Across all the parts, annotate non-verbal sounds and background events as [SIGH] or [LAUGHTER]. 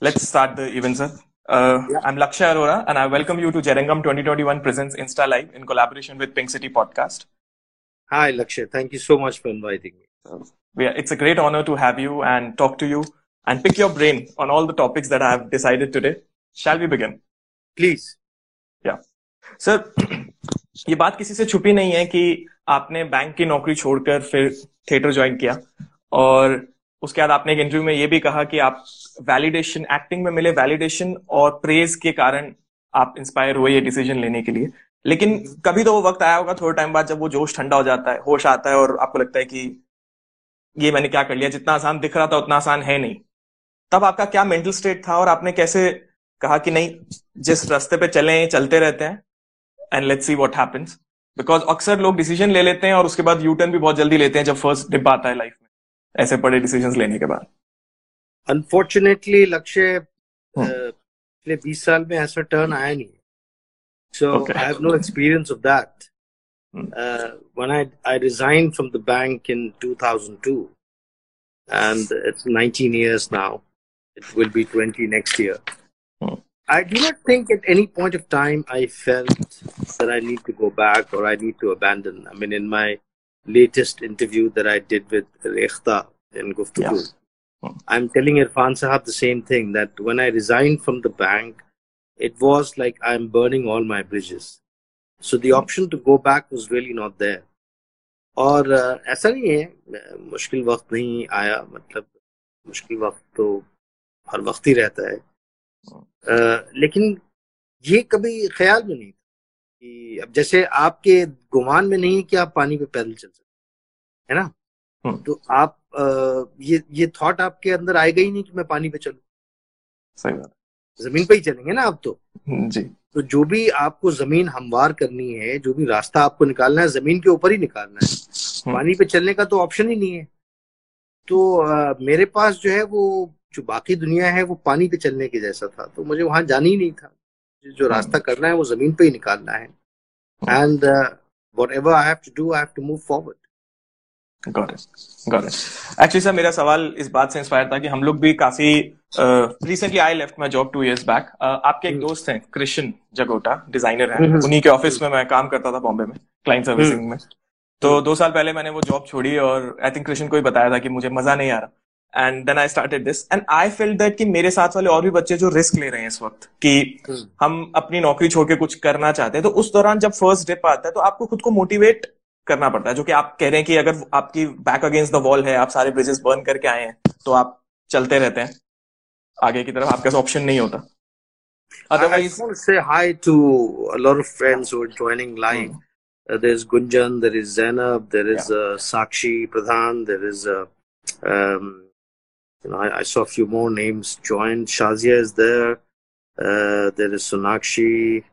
let's start the event, sir. Uh, yeah. I'm Lakshya Arora, and I welcome you to Jerangam 2021 Presents Insta Live in collaboration with Pink City Podcast. Hi, Lakshya. Thank you so much for inviting me. Uh, yeah, it's a great honor to have you and talk to you and pick your brain on all the topics that I have decided today. Shall we begin? Please. Yeah. Sir, [CLEARS THROAT] ये बात किसी से छुपी नहीं है कि आपने bank की नौकरी छोड़कर फिर थिएटर ज्वाइन किया और उसके बाद आपने एक इंटरव्यू में ये भी कहा कि आप वैलिडेशन एक्टिंग में मिले वैलिडेशन और प्रेज के कारण आप इंस्पायर हुए ये डिसीज़न लेने के लिए। लेकिन कभी तो वो वक्त आया होगा, थोड़े टाइम बाद जब वो जोश ठंडा हो जाता है, होश आता है और आपको लगता है कि ये मैंने क्या कर लिया, जितना आसान दिख रहा था उतना आसान है नहीं। तब आपका क्या मेंटल स्टेट था और आपने कैसे कहा कि नहीं, जिस रास्ते पे चले, चलते रहते हैं and let's see what happens because अक्सर लोग डिसीज़न ले लेते हैं और उसके बाद यूटर्न भी बहुत जल्दी लेते हैं जब फ़र्स्ट डिप आता है लाइफ में। ऐसे बड़े डिसीजन लेने के बाद अनफॉर्चुनेटली लक्ष्य हम्म। पिछले बीस साल में ऐसा टर्न आया नहीं so I have no experience of that when I I resigned from the bank in 2002, and it's 19 years now. It will be 20 next year. Hmm. I do not think at any point of time I felt that I need to go back or I need to abandon. I mean, in my latest interview that I did with Rekhta in Guftugu. Yeah. I'm telling Irfan Sahab the same thing that when I resigned from the bank, it was like I'm burning all my bridges. So the option to go back was really not there. और ऐसा नहीं है मुश्किल वक्त नहीं आया मतलब मुश्किल वक्त तो हर वक्त ही रहता है आ, लेकिन ये कभी ख्याल में नहीं कि अब जैसे आपके गुमान में नहीं है कि आप पानी पे पैदल चल सकते है ना? हम्म। तो आप आ, ये ये थॉट आपके अंदर आएगा ही नहीं कि मैं पानी पे चलू। सही बात। ज़मीन पे ही चलेंगे ना आप तो। हम्म, जी। तो जो भी आपको ज़मीन हमवार करनी है जो भी रास्ता आपको निकालना है ज़मीन के ऊपर ही निकालना है। हम्म। पानी पे चलने का तो ऑप्शन ही नहीं है। तो आ, मेरे पास जो है वो जो बाकी दुनिया है वो पानी पे चलने के जैसा था तो मुझे वहाँ जाना ही नहीं था। जो रास्ता करना है वो ज़मीन पे ही निकालना है। And whatever I have to do I have to move forward actually sir मेरा सवाल इस बात से इंस्पायर था कि हम लोग भी काफ़ी recently I left my job two years back आपके एक hmm. दोस्त हैं कृष्ण जगोटा डिज़ाइनर हैं। hmm. उन्हीं के ऑफ़िस में मैं काम करता था बॉम्बे में क्लाइंट सर्विसिंग hmm. में। तो दो साल पहले मैंने वो जॉब छोड़ी और आई थिंक कृष्ण को ही बताया था कि मुझे मज़ा नहीं आ रहा। And then I started this and I feel that कि मेरे साथ वाले और भी बच्चे जो रिस्क ले रहे हैं इस वक्त कि hmm. हम अपनी नौकरी छोड़ के कुछ करना चाहते हैं तो उस दौरान जब फ़र्स्ट डिप आता है तो आपको खुद को मोटिवेट करना पड़ता है जो कि आप कह रहे हैं कि अगर आपकी बैक अगेंस्ट द वॉल है आप सारे ब्रिजेस बर्न करके आए हैं तो आप चलते रहते हैं आगे की तरफ़ आपके पास ऑप्शन नहीं होता Otherwise, I to say hi to a lot of friends who are joining live. Hmm. Uh, there's Gunjan, there is Zainab, there is yeah. uh, Sakshi Pradhan, there is uh, um, you know, I, I, saw a few more names join. Shazia is there. Uh, there is Sonakshi.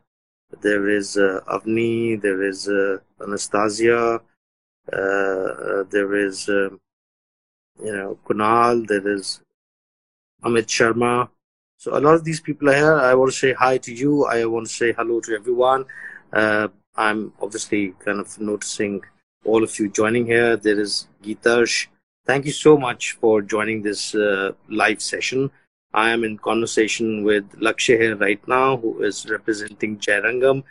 There is uh, Avni. There is uh, Anastasia. Uh, uh, there is, um, you know, Kunal. There is Amit Sharma. So a lot of these people are here. I want to say hi to you. I want to say hello to everyone. Uh, I'm obviously kind of noticing all of you joining here. There is Geetash. Thank you so much for joining this uh, live session. I am in conversation with Lakshya right now, who is representing Jairangam.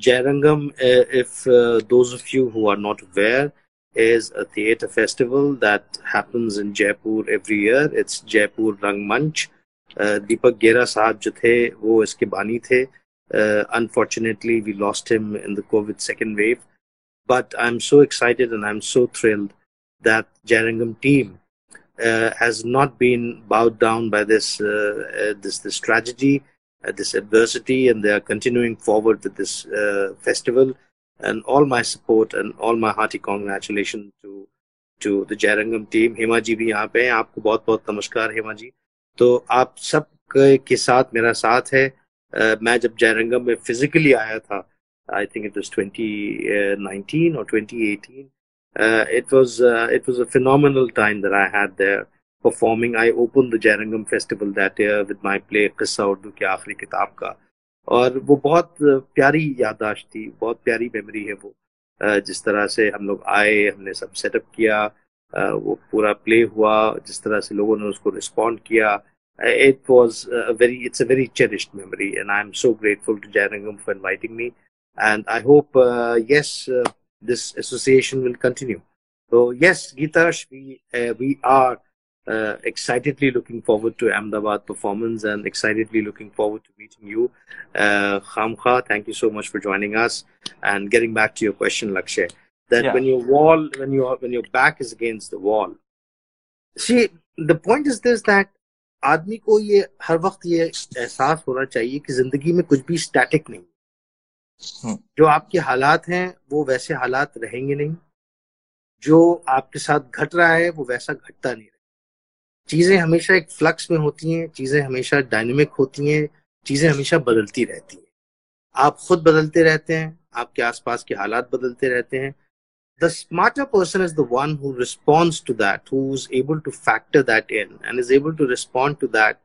Jairangam, uh, if uh, those of you who are not aware, is a theatre festival that happens in Jaipur every year. It's Jaipur Rangmanch. Uh, Deepak Gera Saab jo the, wo iske bani the. Uh, unfortunately, we lost him in the COVID second wave. But I'm so excited and I'm so thrilled that Jerningham team uh, has not been bowed down by this uh, uh this this tragedy, uh, this adversity, and they are continuing forward with this uh, festival. And all my support and all my hearty congratulations to to the Jerningham team. Hema ji भी यहाँ पे हैं आपको बहुत बहुत नमस्कार हेमा जी तो आप सब के साथ मेरा साथ है uh, मैं जब जयरंगम में फिजिकली आया था आई थिंक इट वाज 2019 और 2018 uh, it was uh, it was a phenomenal time that I had there performing. I opened the Jerangam Festival that year with my play किस्सा उर्दू की आखिरी किताब का और वो बहुत प्यारी यादाश्त थी बहुत प्यारी मेमोरी है वो जिस तरह से हम लोग आए हमने सब सेटअप किया वो पूरा प्ले हुआ जिस तरह से लोगों ने उसको रिस्पॉन्ड किया it was a very, it's a very cherished memory, and I'm so grateful to Jayanangam for inviting me. And I hope, uh, yes, uh, this association will continue. So yes, Gitash, we uh, we are uh, excitedly looking forward to Ahmedabad performance and excitedly looking forward to meeting you. Uh, Khamkha, thank you so much for joining us. And getting back to your question, Lakshay, that yeah. when your wall, when your when your back is against the wall, see the point is this that आदमी को ये हर वक्त ये एहसास होना चाहिए कि जिंदगी में कुछ भी स्टैटिक नहीं हम्म। जो आपके हालात हैं, वो वैसे हालात रहेंगे नहीं। जो आपके साथ घट रहा है, वो वैसा घटता नहीं रहे। चीज़ें हमेशा एक फ्लक्स में होती हैं, चीज़ें हमेशा डायनेमिक होती हैं, चीज़ें हमेशा बदलती रहती हैं। आप खुद बदलते रहते हैं, आपके आसपास के हालात बदलते रहते हैं। The smarter person is the one response to that able to factor that in and is able to respond to that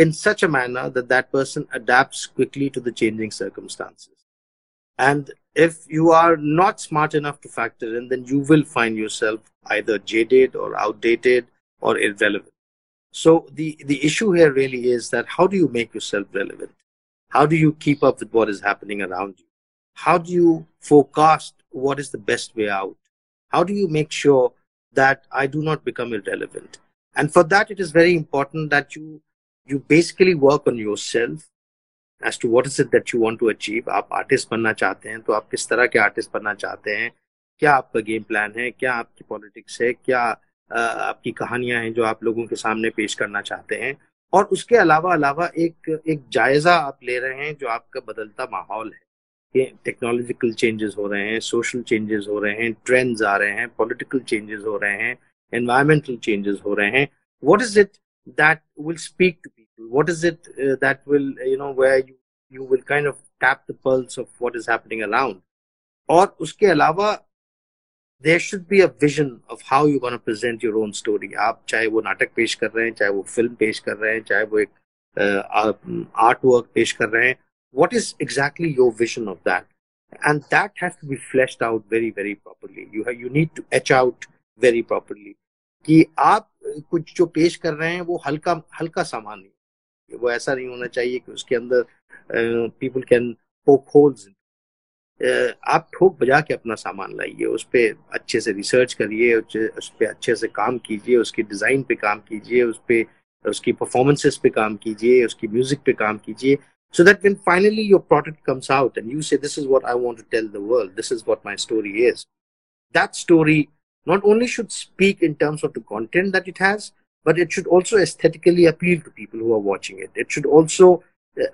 in such a manner that person adept quickly to the changing circumstances And if you are not smart enough to factor in, then you will find yourself either jaded or outdated or irrelevant. So the, the issue here really is that how do you make yourself relevant? How do you keep up with what is happening around you? How do you forecast what is the best way out? How do you make sure that I do not become irrelevant? And for that, it is very important that you you basically work on yourself as to what is it that you want to achieve. आप artist बनना चाहते हैं तो आप किस तरह के artist बनना चाहते हैं? क्या आपका गेम प्लान है? क्या आपकी पॉलिटिक्स है? क्या आपकी कहानियाँ हैं जो आप लोगों के सामने पेश करना चाहते हैं? और उसके अलावा अलावा एक एक जायजा आप ले रहे हैं जो आपका बदलता माहौल है। कि टेक्नोलॉजिकल चेंजेस हो रहे हैं सोशल चेंजेस हो रहे हैं ट्रेंड्स आ रहे हैं पॉलिटिकल चेंजेस हो रहे हैं एनवायरमेंटल चेंजेस हो रहे हैं। What is it that will speak to people what is it that will you know where you you will kind of tap the pulse of what is happening around और उसके अलावा there should be a vision of how you gonna present your own story आप चाहे वो नाटक पेश कर रहे हैं चाहे वो फिल्म पेश कर रहे हैं चाहे वो एक आर्ट वर्क पेश कर रहे हैं what is exactly your vision of that and that has to be fleshed out very very properly you have you need to etch out very properly कि आप कुछ जो पेश कर रहे हैं वो हल्का हल्का सामान नहीं वो ऐसा नहीं होना चाहिए कि उसके अंदर पीपल कैन पोक होल्स आप ठोक बजा के अपना सामान लाइए, उस पर अच्छे से रिसर्च करिए उस पर अच्छे से काम कीजिए, उसके डिज़ाइन पे काम कीजिए, उस पर उसकी परफॉर्मेंसेस पे काम कीजिए, उसकी म्यूज़िक पे काम कीजिए so that when finally your product comes out and you say this is what I want to tell the world this is what my story is that story not only should speak in terms of the content that it has but it should also aesthetically appeal to people who are watching it. It should also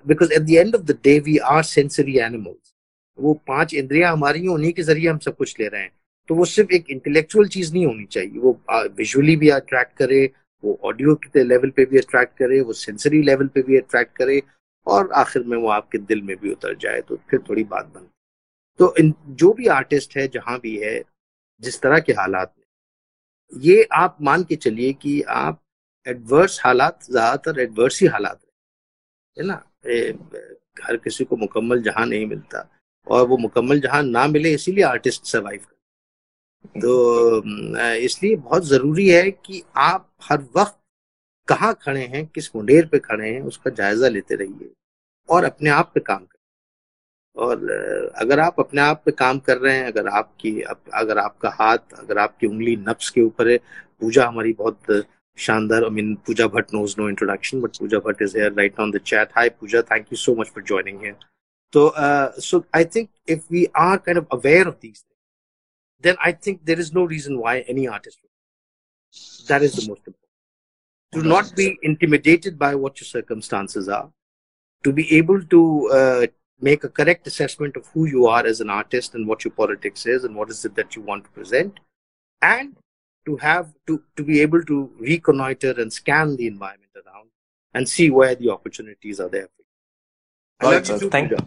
because at the end of the day, we are sensory animals. वो पाँच इंद्रियाँ हमारी हैं उन्हीं के ज़रिए हम सब कुछ ले रहे हैं। तो वो सिर्फ़ एक इंटेलेक्चुअल चीज़ नहीं होनी चाहिए। वो विजुअली भी अट्रैक्ट करे, वो ऑडियो के लेवल पे भी अट्रैक्ट करे, वो सेंसरी लेवल पे भी अट्रैक्ट करे, और आखिर में वो आपके दिल में भी उतर जाए तो फिर थोड़ी बात बनती तो इन, जो भी आर्टिस्ट है, जहाँ भी है, जिस तरह के हालात में ये आप मान के चलिए कि आप एडवर्स हालात, ज़्यादातर एडवर्स ही हालात है। ना? हर किसी को मुकम्मल जहाँ नहीं मिलता। और वो मुकम्मल जहाँ ना मिले, इसीलिए आर्टिस्ट सर्वाइव कर तो इसलिए बहुत ज़रूरी है कि आप हर वक्त कहाँ खड़े हैं, किस मुंडेर पे खड़े हैं, उसका जायजा लेते रहिए और अपने आप पे काम करें और अगर आप अपने आप पे काम कर रहे हैं, अगर आपकी अगर आपका हाथ, अगर आपकी उंगली नफ्स के ऊपर है, पूजा हमारी बहुत शानदार I mean Pooja Bhatt knows no introduction but Pooja Bhatt is here right on the chat hi Pooja thank you so much for joining here तो so I think if we are kind of aware of these then I think there is no reason why any artist that is the most important to not be intimidated by what your circumstances are to be able to make a correct assessment of who you are as an artist and what your politics is and what is it that you want to present, and to have to, to be able to reconnoiter and scan the environment around and see where the opportunities are there for you. Well, thank you.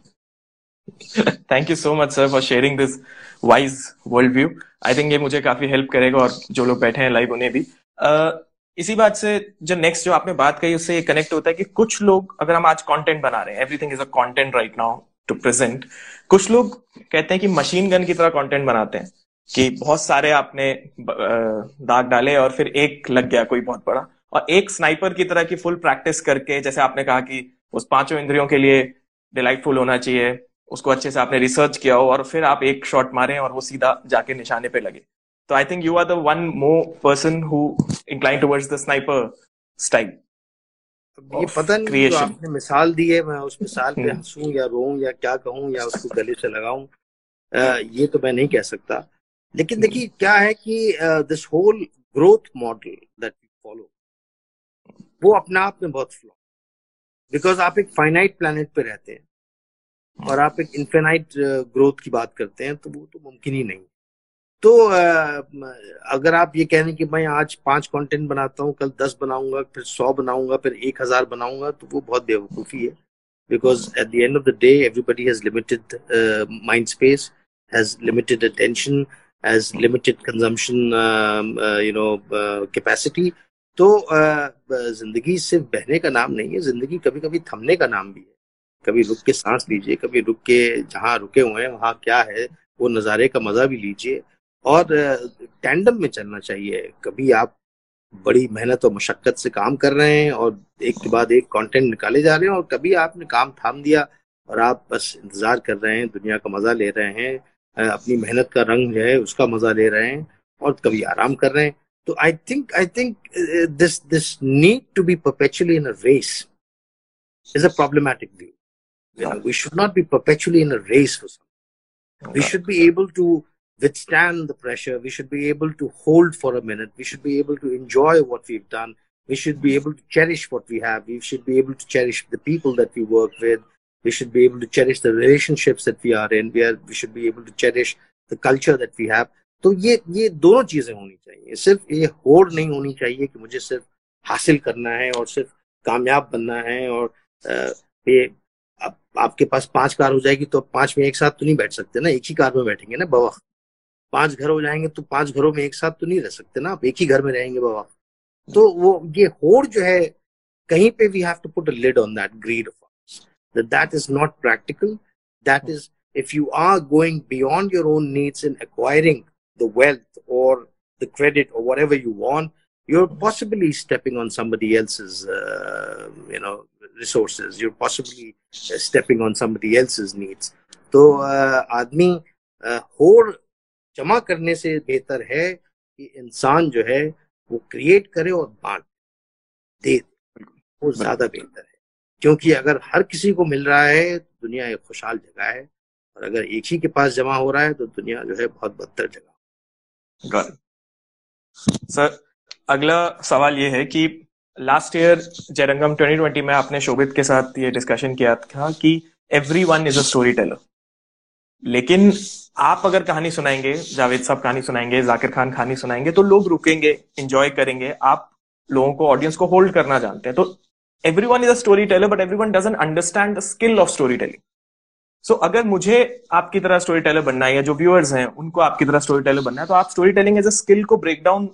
[LAUGHS] Thank you so much sir for sharing this wise world view I think ये मुझे काफी help करेगा और जो लोग बैठे हैं live उन्हें भी uh, इसी बात से जो नेक्स्ट जो आपने बात कही, उससे कनेक्ट होता है कि कुछ लोग, अगर हम आज कंटेंट बना रहे हैं everything is a content right now to present कुछ लोग कहते हैं कि मशीन गन की तरह कंटेंट बनाते हैं, कि बहुत सारे आपने दाग डाले और फिर एक लग गया कोई बहुत बड़ा। और एक स्नाइपर की तरह की फुल प्रैक्टिस करके, जैसे आपने कहा कि उस पाँचों इंद्रियों के लिए डिलाइटफुल होना चाहिए, उसको अच्छे से आपने रिसर्च किया हो और फिर आप एक शॉट मारे और वो सीधा जाके निशाने पे लगे। तो I think you are the one more person who incline towards the sniper style ये पता नहीं जो आपने मिसाल दी है मैं उस मिसाल पे हम्म। हंसूं या रो या क्या कहूँ या उसको गले से लगाऊँ ये तो मैं नहीं कह सकता लेकिन देखिए हम्म। क्या है कि this whole growth model that we follow वो अपने आप में बहुत फ्लॉ बिकॉज़ आप एक फाइनाइट प्लानट पे रहते हैं और आप एक इन्फेनाइट ग्रोथ की बात करते हैं तो वो तो मुमकिन ही नहीं तो अगर आप ये कह रहे कि मैं आज पाँच कंटेंट बनाता हूँ कल दस बनाऊँगा फिर सौ बनाऊँगा फिर एक हज़ार बनाऊँगा तो वो बहुत बेवकूफ़ी है। Because at the end of the day everybody has limited mind space has limited attention has limited consumption you know capacity तो uh, ज़िंदगी सिर्फ़ बहने का नाम नहीं है ज़िंदगी कभी कभी थमने का नाम भी है। कभी रुक के सांस लीजिए कभी रुक के जहाँ रुके हुए हैं वहाँ क्या है वो नज़ारे का मज़ा भी लीजिए। और टैंडम में चलना चाहिए। कभी आप बड़ी मेहनत और मशक्कत से काम कर रहे हैं और एक के बाद एक कंटेंट निकाले जा रहे हैं और कभी आपने काम थाम दिया और आप बस इंतज़ार कर रहे हैं दुनिया का मज़ा ले रहे हैं अपनी मेहनत का रंग जो है उसका मज़ा ले रहे हैं और कभी आराम कर रहे हैं। तो I think I think this this need to be perpetually in a race is a problematic view we should not be perpetually in a race for we should be able to withstand the pressure. We should be able to hold for a minute. We should be able to enjoy what we've done. We should be able to cherish what we have. We should be able to cherish the people that we work with. We should be able to cherish the relationships that we are in. We, are, we should be able to cherish the culture that we have. तो ये ये दोनों चीज़ें होनी चाहिए सिर्फ़ ये होड़ नहीं होनी चाहिए कि मुझे सिर्फ़ हासिल करना है और सिर्फ़ कामयाब बनना है और ये आप, आपके पास पाँच कार हो जाएगी तो पाँच में एक साथ तो नहीं बैठ सकते ना एक ही कार में बैठेंगे ना बवक्त पाँच घर हो जाएँगे तो पाँच घरों में एक साथ तो नहीं रह सकते ना आप एक ही घर में रहेंगे बाबा। तो वो ये होड़ जो है कहीं पे we have to put lid on that greed that is not practical that is if you are going beyond your own needs in acquiring the wealth और द क्रेडिट और what you want you're possibly stepping on somebody else's uh, you know resources. You're possibly uh, stepping on somebody else's needs. so uh, admi जमा करने से बेहतर है कि इंसान जो है वो क्रिएट करे और बांट दे। वो ज़्यादा बेहतर है। क्योंकि अगर हर किसी को मिल रहा है तो दुनिया एक खुशहाल जगह है और अगर एक ही के पास जमा हो रहा है तो दुनिया जो है बहुत बदतर जगह सर अगला सवाल ये है कि लास्ट ईयर जयरंगम 2020 में आपने शोभित के साथ ये डिस्कशन किया था कि every one is a story teller लेकिन आप अगर कहानी सुनाएँगे, जावेद साहब कहानी सुनाएँगे, जाकिर खान कहानी सुनाएँगे तो लोग रुकेंगे इंजॉय करेंगे। आप लोगों को ऑडियंस को होल्ड करना जानते हैं। तो everyone is a storyteller but everyone doesn't understand the skill of storytelling so अगर मुझे आपकी तरह स्टोरी टेलर बनना है, या जो व्यूअर्स हैं, उनको आपकी तरह स्टोरी टेलर बनना है तो आप story telling as a skill को ब्रेक डाउन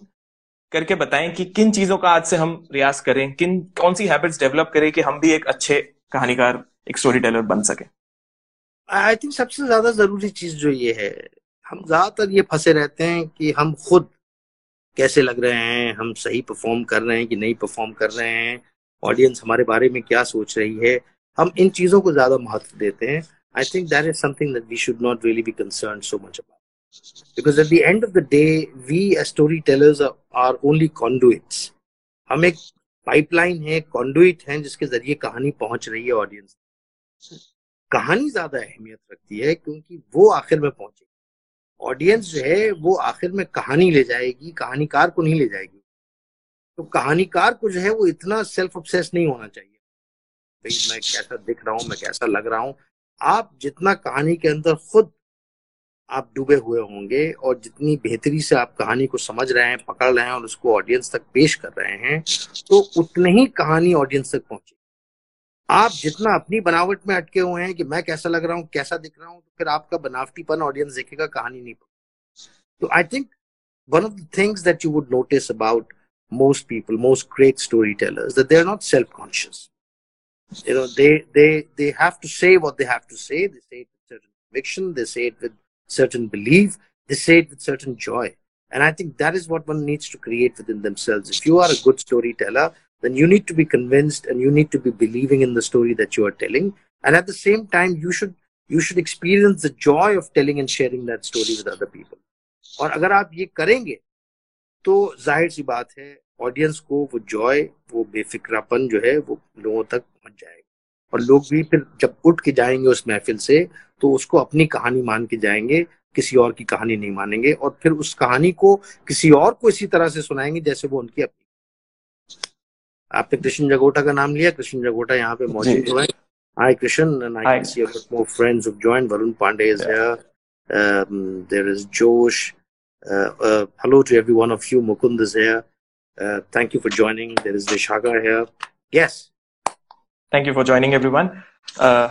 करके बताएँ कि किन चीज़ों का आज से हम रियाज करें, किन, कौन सी हैबिट्स डेवलप करें कि हम भी एक अच्छे कहानीकार, एक स्टोरी टेलर बन सके। आई थिंक सबसे ज़्यादा ज़रूरी चीज़ जो ये है, हम ज़्यादातर ये फंसे रहते हैं कि हम खुद कैसे लग रहे हैं, हम सही परफॉर्म कर रहे हैं कि नहीं परफॉर्म कर रहे हैं ऑडियंस हमारे बारे में क्या सोच रही है, हम इन चीज़ों को ज़्यादा महत्व देते हैं। I think that is something that we should not really be concern so much about because at the end of the day we storytellers are only conduits हम एक पाइपलाइन है कॉन्डुइट है जिसके ज़रिए कहानी पहुँच रही है ऑडियंस कहानी ज़्यादा अहमियत रखती है क्योंकि वो आखिर में पहुंचेगी। ऑडियंस जो है, वो आखिर में कहानी ले जाएगी, कहानीकार को नहीं ले जाएगी। तो कहानीकार को जो है, वो इतना सेल्फ ऑब्सेस नहीं होना चाहिए। भाई, मैं कैसा दिख रहा हूँ, मैं कैसा लग रहा हूँ। आप जितना कहानी के अंदर खुद आप डूबे हुए होंगे और जितनी बेहतरी से आप कहानी को समझ रहे हैं, पकड़ रहे हैं और उसको ऑडियंस तक पेश कर रहे हैं तो उतनी ही कहानी ऑडियंस तक पहुँचे आप जितना अपनी बनावट में अटके हुए हैं कि मैं कैसा लग रहा हूँ कैसा दिख रहा हूँ तो फिर आपका बनावटीपन ऑडियंस देखेगा कहानी नहीं तो I think one of the things that you would notice about most people, most great storytellers, that they're not self-conscious. You know, they they they have to say what they have to say. They say it with certain conviction. They say it with certain belief. They say it with certain joy. And I think that is what one needs to create within themselves. If you are a good storyteller, then you need to be convinced and you need to be believing in the story that you are telling. And at the same time, you should you should experience the joy of telling and sharing that story with other people. और अगर आप ये करेंगे तो ज़ाहिर सी बात है audience को वो जॉय वो बेफिक्रापन जो है वो लोगों तक पहुँच जाएगा और लोग भी फिर जब उठ के जाएँगे उस महफिल से तो उसको अपनी कहानी मान के जाएँगे किसी और की कहानी नहीं मानेंगे और फिर उस कहानी को किसी और को इसी तरह से सुनाएँगे जैसे वो उनकी अपनी आपने कृष्ण जगोटा का नाम लिया कृष्ण जगोटा यहाँ पे मौजूद हुआ hi Krishna friends join Varun Pandey Josh hello to every one of you Mukund thank you for joining there is दिशाका here yes thank you for joining everyone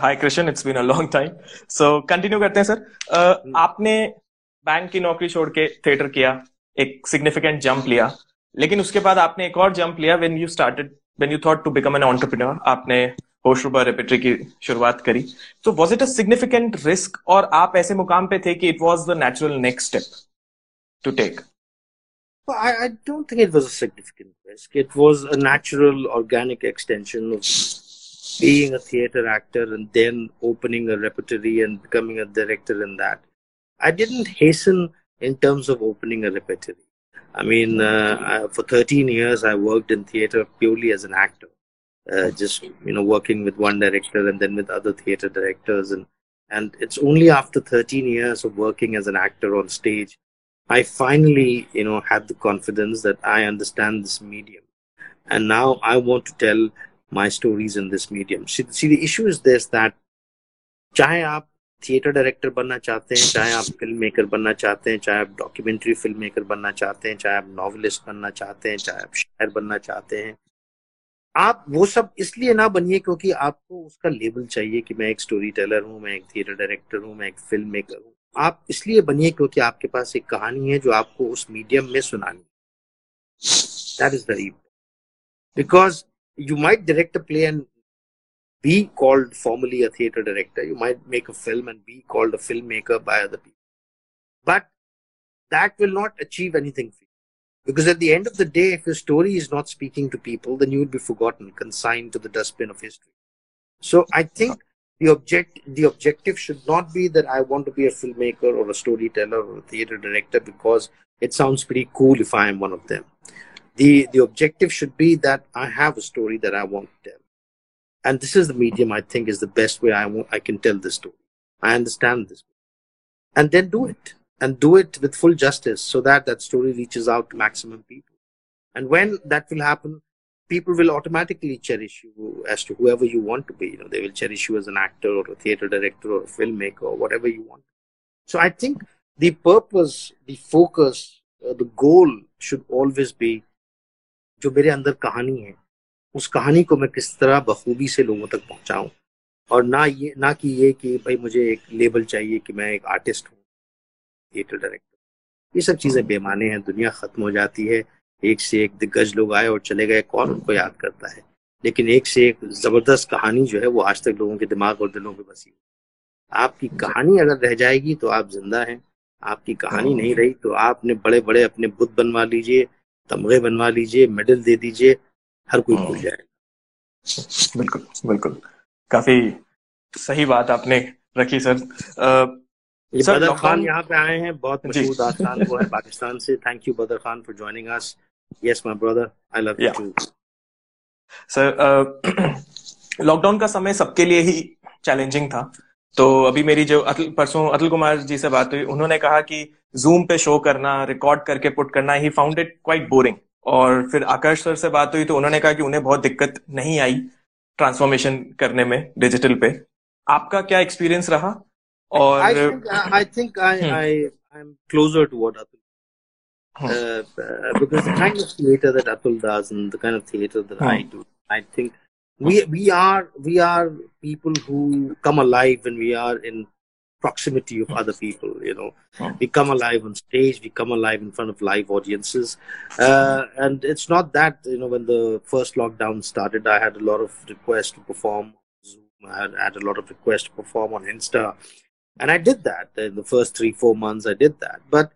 hi Krishna it's been a long time so continue करते हैं sir uh, आपने bank की नौकरी छोड़ के theatre किया एक significant jump लिया. लेकिन उसके बाद आपने एक और जंप लिया when you started, when you thought to become an entrepreneur. आपने होशरुबा रेपिटरी की शुरुआत करी तो was it a significant risk और आप ऐसे मुकाम पे थे कि it was the natural next step to take Well, I, I, don't think it was a significant risk. It was a natural, organic extension of being a theater actor and then opening a repertory and becoming a director in that. I didn't hasten in terms of opening a repertory. I mean, uh, I, for 13 years, I worked in theater purely as an actor, uh, just you know, working with one director and then with other theater directors, and and it's only after 13 years of working as an actor on stage, I finally you know had the confidence that I understand this medium, and now I want to tell my stories in this medium. See, see the issue is this that, Chai aap theatre director बनना चाहते हैं, चाहे आप film maker बनना चाहते हैं, चाहे आप डॉक्यूमेंट्री फ़िल्म मेकर बनना चाहते हैं, चाहे आप नॉवलिस्ट बनना चाहते हैं, चाहे आप शायर बनना चाहते हैं। आप वो सब इसलिए ना बनिए क्योंकि आपको उसका लेबल चाहिए कि मैं एक स्टोरी टेलर हूँ, मैं एक थिएटर डायरेक्टर हूँ, मैं एक फ़िल्म मेकर हूँ। आप इसलिए बनिए क्योंकि आपके पास एक कहानी है जो आपको उस मीडियम में सुनानी that is the very because you might direct play and be called formally a theater director. You might make a film and be called a filmmaker by other people. But that will not achieve anything for you. Because at the end of the day, if your story is not speaking to people, then you will be forgotten, consigned to the dustbin of history. So I think the object the objective should not be that I want to be a filmmaker or a storyteller or a theater director because it sounds pretty cool if I am one of them. The the objective should be that I have a story that I want to tell And this is the medium I think is the best way I want, I can tell this story. I understand this. And then do it and do it with full justice so that that story reaches out to maximum people. And when that will happen, people will automatically cherish you as to whoever you want to be. You know, they will cherish you as an actor or a theater director or a filmmaker or whatever you want. So I think the purpose, the focus, uh, the goal should always be जो मेरे अंदर कहानी है उस कहानी को मैं किस तरह बखूबी से लोगों तक पहुंचाऊं? और ना ये ना कि ये कि भाई मुझे एक लेबल चाहिए कि मैं एक आर्टिस्ट हूँ थिएटर डायरेक्टर ये सब चीज़ें बेमाने हैं दुनिया खत्म हो जाती है एक से एक दिग्गज लोग आए और चले गए कौन उनको याद करता है? लेकिन एक से एक ज़बरदस्त कहानी जो है वो आज तक लोगों के दिमाग और दिलों में बसी आपकी कहानी अगर रह जाएगी तो आप ज़िंदा हैं आपकी कहानी नहीं रही तो आपने बड़े बड़े अपने बुद्ध बनवा लीजिए तमगे बनवा लीजिए मेडल दे दीजिए हर कोई भूल जाएगा। बिल्कुल बिल्कुल। काफ़ी सही बात आपने रखी सर। ये बदर खान यहाँ पे आए हैं बहुत मशहूर दास्तान वो है पाकिस्तान से। Thank you Badar Khan for joining us yes my brother I love you too sir lockdown का समय सबके लिए ही चैलेंजिंग था। तो अभी मेरी जो अतुल परसों अतुल कुमार जी से बात हुई उन्होंने कहा कि जूम पे शो करना रिकॉर्ड करके पुट करना he found it quite boring और फिर आकाश सर से बात हुई तो उन्होंने कहा कि उन्हें बहुत दिक्कत नहीं आई ट्रांसफॉर्मेशन करने में डिजिटल पे। आपका क्या एक्सपीरियंस रहा? और I think I am closer to what Atul because the kind of theatre that Atul proximity of other people you know we come alive on stage we come alive in front of live audiences uh, and it's not that you know when the first lockdown started i had a lot of requests to perform zoom i had, had a lot of requests to perform on insta and I did that in the first three, four months. I did that. But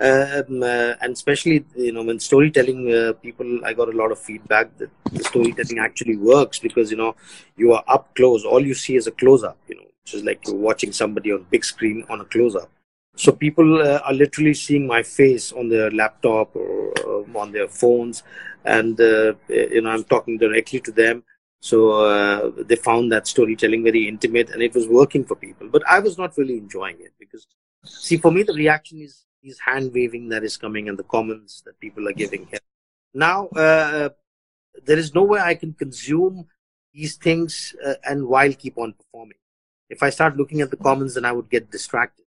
um, uh, and especially you know when storytelling uh, people i got a lot of feedback that the storytelling actually works because you know you are up close. All you see is a close up you know which is like you're watching somebody on big screen on a close up so people uh, are literally seeing my face on their laptop or uh, on their phones. And uh, you know i'm talking directly to them. So uh, they found that storytelling very intimate and it was working for people. But i was not really enjoying it because see for me the reaction is is hand waving that is coming and the comments that people are giving here. Now, uh, there is no way I can consume these things uh, and while keep on performing. If I start looking at the comments, then I would get distracted.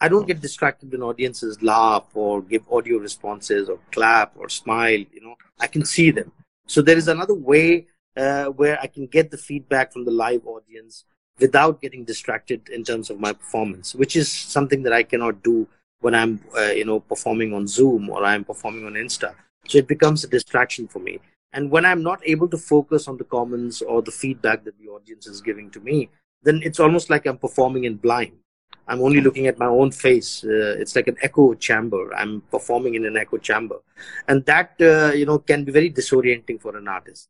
I don't get distracted when audiences laugh or give audio responses or clap or smile. You know, I can see them. So there is another way uh, where I can get the feedback from the live audience without getting distracted in terms of my performance, which is something that I cannot do when I'm, uh, you know, performing on Zoom or I'm performing on Insta. So it becomes a distraction for me. And when I'm not able to focus on the comments or the feedback that the audience is giving to me, then it's almost like I'm performing in blind. I'm only looking at my own face. Uh, it's like an echo chamber. I'm performing in an echo chamber, and that uh, you know can be very disorienting for an artist.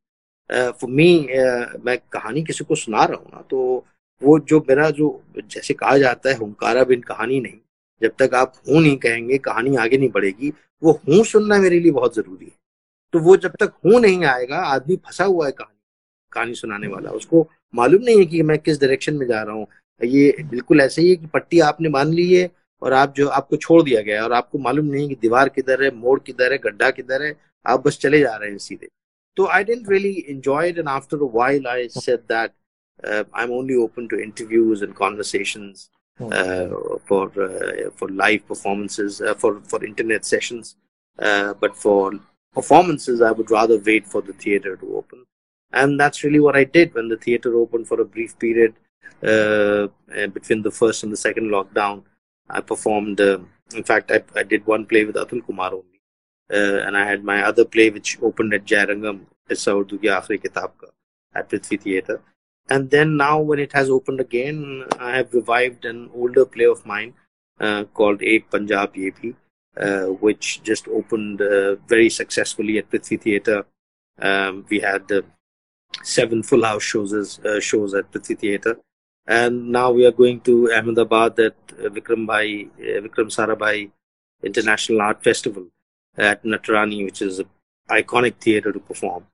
Uh, for me, uh, मैं कहानी किसी को सुना रहा हूँ ना तो वो जो मेरा जो जैसे कहा जाता है हुंकारा बिन कहानी नहीं जब तक आप हूँ नहीं कहेंगे कहानी आगे नहीं बढ़ेगी वो हूँ सुनना मेरे लिए बहुत ज़रूरी है। तो वो जब तक हूँ नहीं आएगा आदमी फंसा हुआ है कहानी कहानी सुनाने वाला। उसको मालूम नहीं है कि मैं किस डायरेक्शन में जा रहा हूँ। ये बिल्कुल ऐसे ही है कि पट्टी आपने मान ली है और आप जो आपको छोड़ दिया गया है और आपको मालूम नहीं है कि दीवार किधर है मोड़ किधर है गड्ढा किधर है आप बस चले जा रहे हैं सीधे। तो I didn't really enjoy and after I said that I am only open to interviews and conversations uh, Uh, for uh, for live performances uh, for for internet sessions. Uh, but for performances i would rather wait for the theater to open. And that's really what i did. When the theater opened for a brief period uh, between the first and the second lockdown i performed in fact I, I did one play with atul kumar only. And i had my other play which opened at jairangam at Prithvi Theatre and then now when it has opened again i have revived an older play of mine uh, called Ek punjab ye uh, which just opened uh, very successfully at prithvi theatre. Um, we had seven full house shows uh, shows at prithvi theatre. And now we are going to ahmedabad at uh, vikram bhai uh, vikram sarabhai international art festival at natarani which is an iconic theatre to perform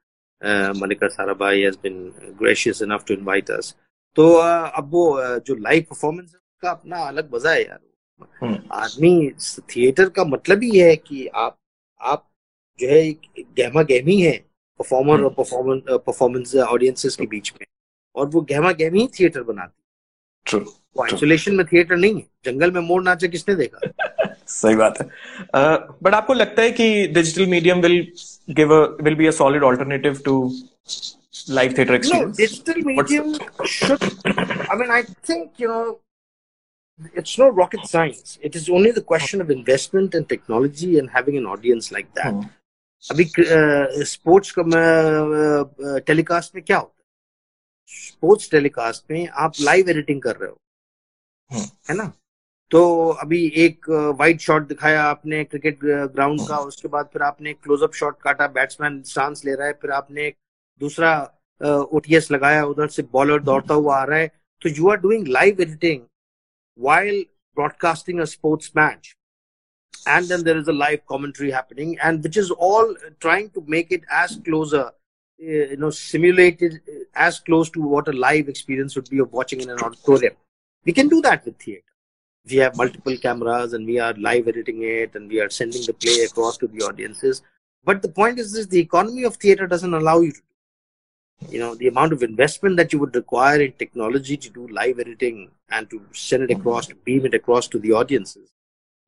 Manika Sarabhai has been gracious enough to invite us. तो uh, अब वो जो live performance का अपना अलग मज़ा है यार। हम्म। आदमी थिएटर का मतलब ही है कि आप आप जो है गहमा गहमी है परफॉर्मर हम्म। और परफॉर्मेंस परफॉर्मेंस ऑडियंसेस के बीच में। और वो गहमा गहमी थिएटर बनाती है। आइसोलेशन में थिएटर नहीं है। जंगल में मोर नाचे किसने देखा? [LAUGHS] सही बात है। बट uh, आपको लगता है कि digital medium will give a will be a solid alternative to live theater experience? No, digital medium should. I mean, I think you know, it's no rocket science. It is only the question of investment and technology and having an audience like that. Hmm. अभी sports का telecast में क्या होता है sports telecast में आप live editing कर रहे हो है ना तो अभी एक वाइड शॉट दिखाया आपने क्रिकेट ग्राउंड का, उसके बाद फिर आपने क्लोजअप शॉट काटा बैट्समैन स्टांस ले रहा है, फिर आपने एक दूसरा ओटीएस लगाया, उधर से बॉलर दौड़ता हुआ आ रहा है। तो you are doing live editing while broadcasting a sports match and then there is a live commentary happening and which is all trying to make it as closer you know simulated as close to what a live experience would be of watching in an auditorium we can do that with theatre we have multiple cameras and we are live editing it and we are sending the play across to the audiences. But the point is this the economy of theater doesn't allow you to you know the amount of investment that you would require in technology to do live editing and to send it across to beam it across to the audiences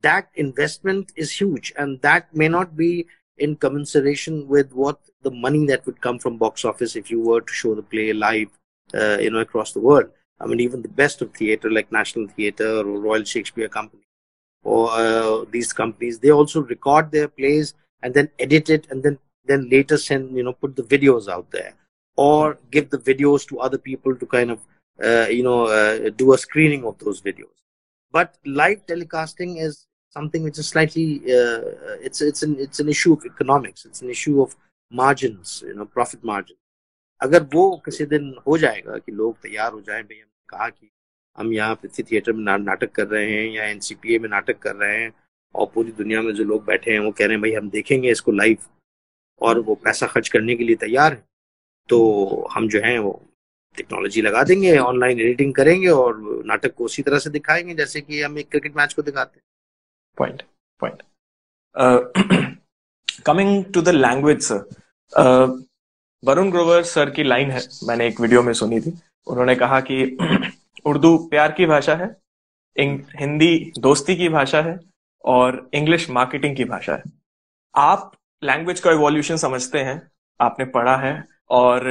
that investment is huge. And that may not be in commensuration with what the money that would come from box office if you were to show the play live uh, you know across the world I mean, even the best of theater like National Theatre or Royal Shakespeare Company or uh, these companies, they also record their plays and then edit it and then then later send you know put the videos out there or give the videos to other people to kind of uh, you know uh, do a screening of those videos. But live telecasting is something which is slightly uh, it's it's an it's an issue of economics it's an issue of margins you know profit margin अगर वो किसी दिन हो जाएगा कि लोग तैयार हो जाएं भाई हमने कहा कि हम यहाँ पृथ्वी थिएटर में नाटक कर रहे हैं या एनसीपीए में नाटक कर रहे हैं और पूरी दुनिया में जो लोग बैठे हैं वो कह रहे हैं, भाई, हम देखेंगे इसको लाइव और वो पैसा खर्च करने के लिए तैयार है। तो हम जो है वो टेक्नोलॉजी लगा देंगे ऑनलाइन एडिटिंग करेंगे और नाटक को उसी तरह से दिखाएँगे जैसे कि हम एक क्रिकेट मैच को दिखाते हैं। Point point coming to the language sir Varun Grover sir की लाइन है, मैंने एक वीडियो में सुनी थी। उन्होंने कहा कि [CLEARS THROAT] उर्दू प्यार की भाषा है हिंदी दोस्ती की भाषा है और इंग्लिश मार्केटिंग की भाषा है। आप लैंग्वेज का इवोल्यूशन समझते हैं आपने पढ़ा है और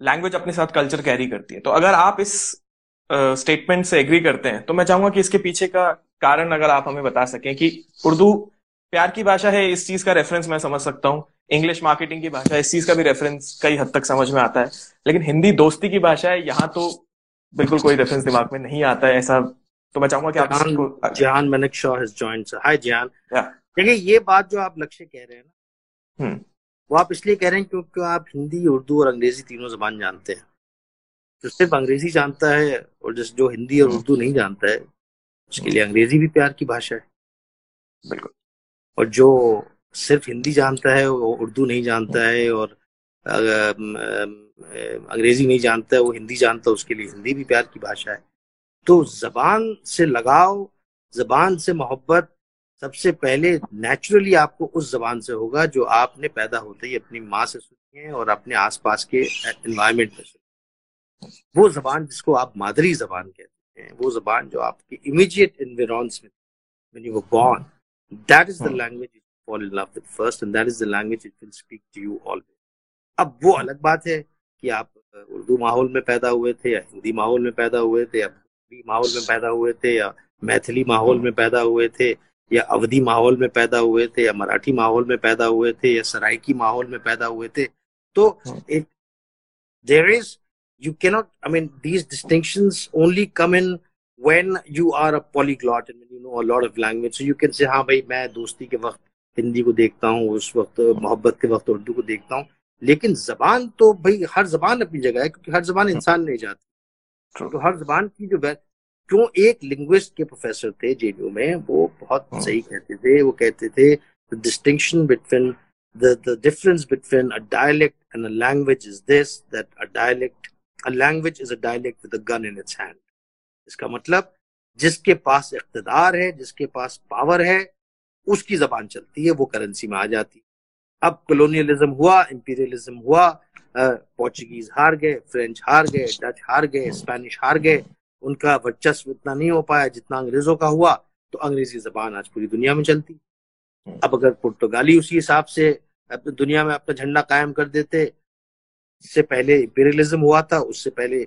लैंग्वेज अपने साथ कल्चर कैरी करती है। तो अगर आप इस स्टेटमेंट uh, से एग्री करते हैं तो मैं चाहूँगा कि इसके पीछे का कारण अगर आप हमें बता सकें कि उर्दू प्यार की भाषा है इस चीज़ का रेफरेंस मैं समझ सकता हूँ। इंग्लिश मार्केटिंग की भाषा है इस चीज़ का भी रेफरेंस कई हद तक समझ में आता है। लेकिन हिंदी दोस्ती की भाषा है यहाँ तो बिल्कुल कोई रेफरेंस दिमाग में नहीं आता है ऐसा तो मैं चाहूँगा कि आप जहान मनक शॉ हैज़ जॉइंड हाय जहान देखिए ये बात जो आप लक्ष्य कह रहे हैं ना हम्म। वो आप इसलिए कह रहे हैं क्योंकि आप हिंदी उर्दू और अंग्रेज़ी तीनों जबान जानते हैं। जो सिर्फ़ अंग्रेज़ी जानता है और जिस जो हिंदी और उर्दू नहीं जानता है उसके लिए अंग्रेज़ी भी प्यार की भाषा है। बिल्कुल। और जो सिर्फ़ हिंदी जानता है वो उर्दू नहीं जानता है और अंग्रेज़ी नहीं जानता है वो हिंदी जानता है उसके लिए हिंदी भी प्यार की भाषा है तो जबान से लगाव जबान से मोहब्बत सबसे पहले नेचुरली आपको उस जबान से होगा जो आपने पैदा होते ही अपनी माँ से सुनी है और अपने आसपास के एनवायरमेंट में सुनी वो जबान जिसको आप मादरी जबान कहते हैं वो जबान जो आपके इमीडिएट इन्वेरॉन्स में when you were born that is the hmm. language you fall in love with first and that is the language it will speak to you always. अब वो अलग बात है कि आप उर्दू माहौल में पैदा हुए थे या हिंदी माहौल में पैदा हुए थे या माहौल में पैदा हुए थे या मैथिली माहौल में पैदा हुए थे या अवधि माहौल में पैदा हुए थे या मराठी माहौल में पैदा हुए थे या सराइकी माहौल में पैदा हुए थे। तो it there is you cannot I mean these distinction only come in when you are a polyglot and you know a lot of language. So you can say हाँ भाई मैं दोस्ती के वक्त हिंदी को देखता हूँ उस वक्त मोहब्बत के वक्त उर्दू को देखता हूँ। लेकिन जबान तो भाई हर जबान अपनी जगह है क्योंकि हर जबान इंसान नहीं जाती। तो हर जबान की जो क्यों एक लिंग्विस्ट के प्रोफेसर थे जेएनयू में वो बहुत हाँ। सही कहते थे। वो कहते थे distinction between the the difference between a dialect and a language is this that a dialect a language is a dialect with a gun in its hand. इसका मतलब जिसके पास इकतदार है जिसके पास पावर है उसकी जबान चलती है, वो करेंसी में आ जाती अब कॉलोनियलिज्म हुआ इंपीरियलिज्म हुआ पोर्चुगीज हार गए फ्रेंच हार गए डच हार गए स्पेनिश हार गए, उनका वर्चस्व इतना नहीं हो पाया जितना अंग्रेज़ों का हुआ तो अंग्रेज़ी जबान आज पूरी दुनिया में चलती। अब अगर पुर्तगाली उसी हिसाब से दुनिया में अपना झंडा कायम कर देते, इससे पहले इंपीरियलिज्म हुआ था, उससे पहले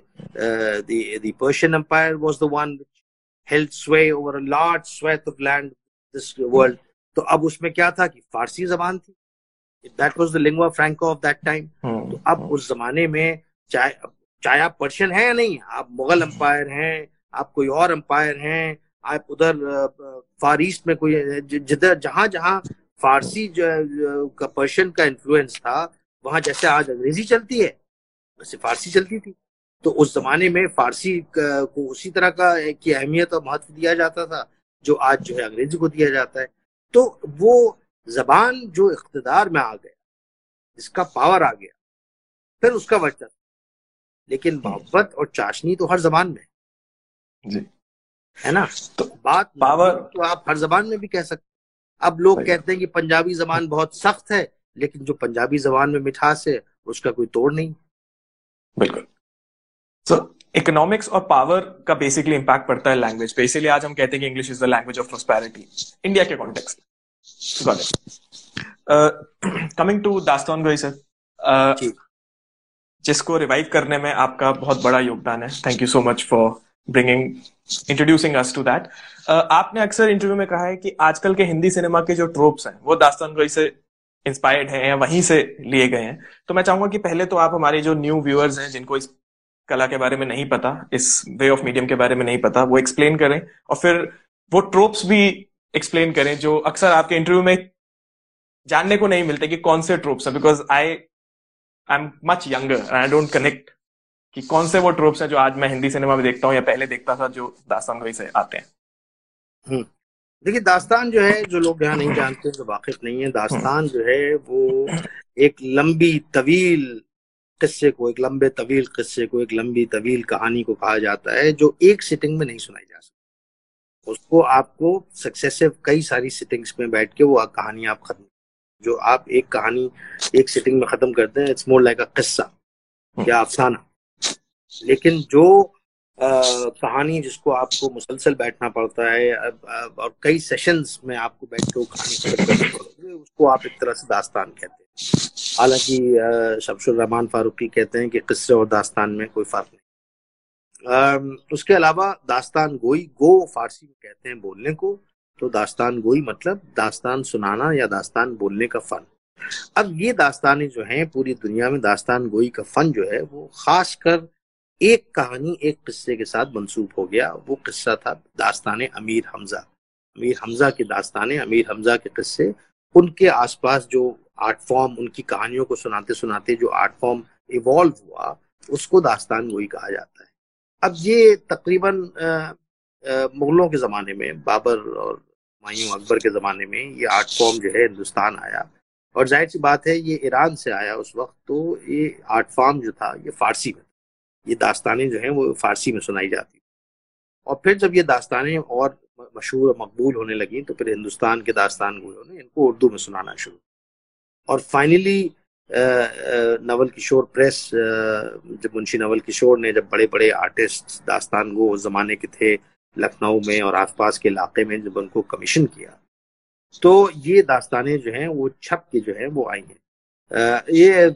Persian empire was the one sway over large swathe of land this world तो अब उसमें क्या था कि फारसी जबान थी। That was the lingua franca of that time तो अब हम्म। उस जमाने में चाहे चाहे आप पर्शियन हैं या नहीं आप मुगल अंपायर हैं आप कोई और अंपायर हैं आप उधर फार ईस्ट में कोई जिधर जहाँ जहाँ फारसी का पर्शियन का इन्फ्लुएंस था वहाँ जैसे आज अंग्रेज़ी चलती है वैसे फारसी चलती थी। तो उस जमाने में फारसी को उसी तरह का की अहमियत और महत्व दिया जाता था जो आज जो है अंग्रेज़ी को दिया जाता है। तो वो जबान जो इकतदार में आ गया जिसका पावर आ गया फिर उसका वर्चस्व। लेकिन मोहब्बत और चाशनी तो हर जबान में जी। है ना? तो बात पावर तो आप हर जबान में भी कह सकते अब लोग कहते हैं कि पंजाबी जबान बहुत सख्त है लेकिन जो पंजाबी जबान में मिठास है उसका कोई तोड़ नहीं। बिल्कुल। सो इकोनॉमिक्स और पावर का बेसिकली इंपैक्ट पड़ता है लैंग्वेज पे। इसीलिए आज हम कहते हैं कि English is the language of prosperity India के context coming to dastangoi sir जिसको रिवाइव करने में आपका बहुत बड़ा योगदान है। Thank you so much for bringing introducing us to that आपने अक्सर इंटरव्यू में कहा है कि आजकल के हिंदी सिनेमा के जो ट्रोप्स हैं वो दास्तान गोई से इंस्पायर्ड हैं या वहीं से लिए गए हैं। तो मैं चाहूँगा कि पहले तो आप हमारे जो न्यू व्यूअर्स हैं जिनको इस कला के बारे में नहीं पता, इस वे ऑफ़ मीडियम के बारे में नहीं पता, वो एक्सप्लेन करें और फिर वो ट्रोप्स भी एक्सप्लेन करें जो अक्सर आपके इंटरव्यू में जानने को नहीं मिलते कि कौन से ट्रोप्स हैं because I I am much younger I don't connect कि कौन से वो ट्रोप्स हैं जो आज मैं हिंदी सिनेमा में देखता हूँ या पहले देखता था जो दास्तान से आते हैं हम्म। देखिए, दास्तान जो है, जो लोग यहाँ नहीं जानते, जो वाकिफ नहीं है, दास्तान जो है वो एक लंबी तवील किस्से को एक लंबे तवील किस्से को एक लंबी तवील कहानी को कहा जाता है जो एक सिटिंग में नहीं सुनाई जा सकती। उसको आपको सक्सेसिव कई सारी सिटिंग्स में बैठ के वो कहानी आप खत्म जो आप एक कहानी एक सिटिंग में खत्म करते हैं इट्स मोर लाइक अ किस्सा या अफसाना। लेकिन जो कहानी जिसको आपको मुसलसल बैठना पड़ता है और कई सेशंस में आपको बैठ के वो कहानी उसको आप एक तरह से दास्तान कहते हैं। हालाँकि शमशुर रहमान फारूकी कहते हैं कि किस्से और दास्तान में कोई फ़र्क नहीं। उसके अलावा दास्तान गोई गो फारसी में कहते हैं बोलने को तो दास्तान गोई मतलब दास्तान सुनाना या दास्तान बोलने का फन। अब ये दास्तानें जो हैं, पूरी दुनिया में दास्तान गोई का फन जो है, वो खास कर एक कहानी एक किस्से के साथ मंसूब हो गया। वो किस्सा था दास्तान अमीर हमजा। अमीर हमजा के दास्तान, अमीर हमजा के किस्से। उनके आसपास जो आर्ट फॉर्म, उनकी कहानियों को सुनाते सुनाते जो आर्ट फॉर्म इवॉल्व हुआ, उसको दास्तान गोई कहा जाता है। अब ये तकरीबन मुगलों के ज़माने में, बाबर और मायूं अकबर के ज़माने में ये आर्ट फॉर्म जो है हिंदुस्तान आया। और ज़ाहिर सी बात है, ये ईरान से आया उस वक्त तो ये आर्ट फॉर्म जो था, ये फारसी में ये दास्तानें जो हैं वो फारसी में सुनाई जाती और फिर जब ये दास्तानें और मशहूर और मकबूल होने लगी तो फिर हिंदुस्तान के दास्तान गोयों ने इनको उर्दू में सुनाना शुरू और फाइनली नवल किशोर प्रेस जब मुंशी नवल किशोर ने जब बड़े बड़े आर्टिस्ट दास्तान गो उस जमाने के थे, लखनऊ में और आसपास के इलाके में जब उनको कमीशन किया तो ये दास्तानें जो हैं, वो छप के जो है, वो आई हैं। ये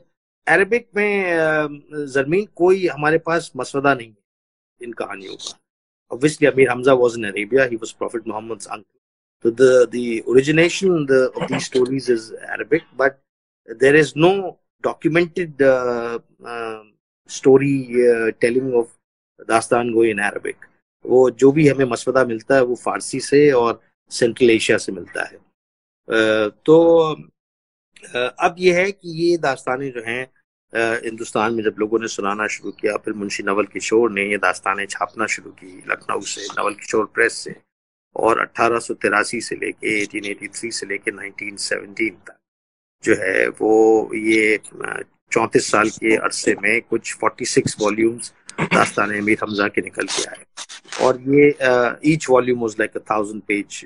अरबिक में जरमीन कोई हमारे पास मसवदा नहीं है इन कहानियों का obviously Amir Hamza was in Arabia he was Prophet Muhammad's uncle so the the origination the, of these stories is Arabic but there is no documented uh, uh, story uh, telling of दास्तान गो in Arabic वो जो भी हमें मसवदा मिलता है वो फारसी से और सेंट्रल एशिया से मिलता है तो अब ये है कि ये दास्तानें जो हैं हिंदुस्तान में जब लोगों ने सुनाना शुरू किया, फिर मुंशी नवल किशोर ने ये दास्तानें छापना शुरू की, लखनऊ से, नवल किशोर प्रेस से, और अट्ठारह से लेके 1883 से लेके 1917 तक, जो है वो ये चौंतीस साल के अरसे में कुछ 46 वॉल्यूम्स दास्तान अमीर हमजा के निकल के आए। और ये each volume was like a thousand page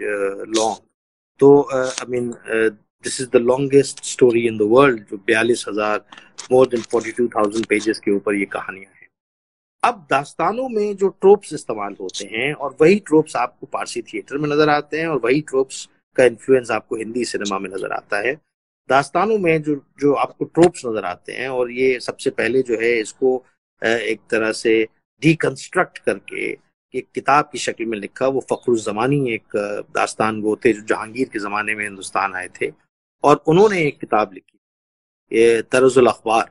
long तो I mean this is the longest story in the world जो बयालीस हज़ार more than forty two thousand pages के ऊपर ये कहानियाँ हैं। अब दास्तानों में जो ट्रोप्स इस्तेमाल होते हैं, और वही ट्रोप्स आपको पारसी थिएटर में नज़र आते हैं, और वही ट्रोप्स का इन्फ्लुएंस आपको हिंदी सिनेमा में नज़र आता है। दास्तानों में जो जो आपको ट्रोप्स नज़र आते हैं, और ये सबसे पहले जो है इसको एक तरह से डिकंस्ट्रक्ट करके एक किताब की शक्ल में लिखा, वो फ़खरुज़मानी एक दास्तान गो थे जो जहांगीर के ज़माने में हिंदुस्तान आए थे। और उन्होंने एक किताब लिखी। Tarjul Akhbar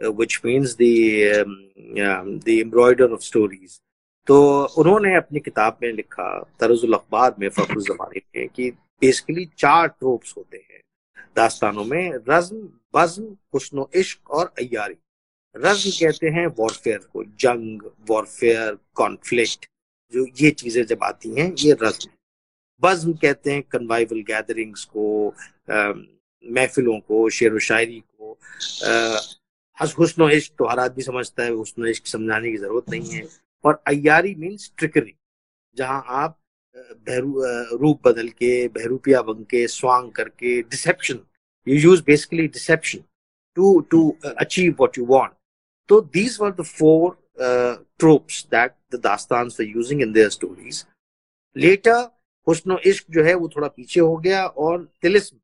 which means the embroider of stories तो उन्होंने अपनी किताब में लिखा, तरजुल अखबार में फ़खरुज़मानी में कि बेसिकली चार ट्रोप्स होते हैं। दास्तानों में रज्म, बज्म, हुस्न इश्क और अयारी रज्म कहते हैं वॉरफेयर को, जंग वॉरफेयर कॉन्फ्लिक्ट जो ये चीज़ें जब आती हैं, ये रज्म। बज्म कहते हैं कन्वाइवल गैदरिंग्स को महफिलों को, शेर व शायरी को हुस्न इश्क तो हर आदमी समझता है हुस्न इश्क समझाने की ज़रूरत नहीं है। और अयारी मीन्स ट्रिकरी जहाँ आप बहरू रूप बदल के, बहरूपिया बन के स्वांग करके deception you use basically deception to to achieve what you want तो these were the four that the दास्तान were using in their stories later हुस्न इश्क जो है वो थोड़ा पीछे हो गया और तिलिस्म,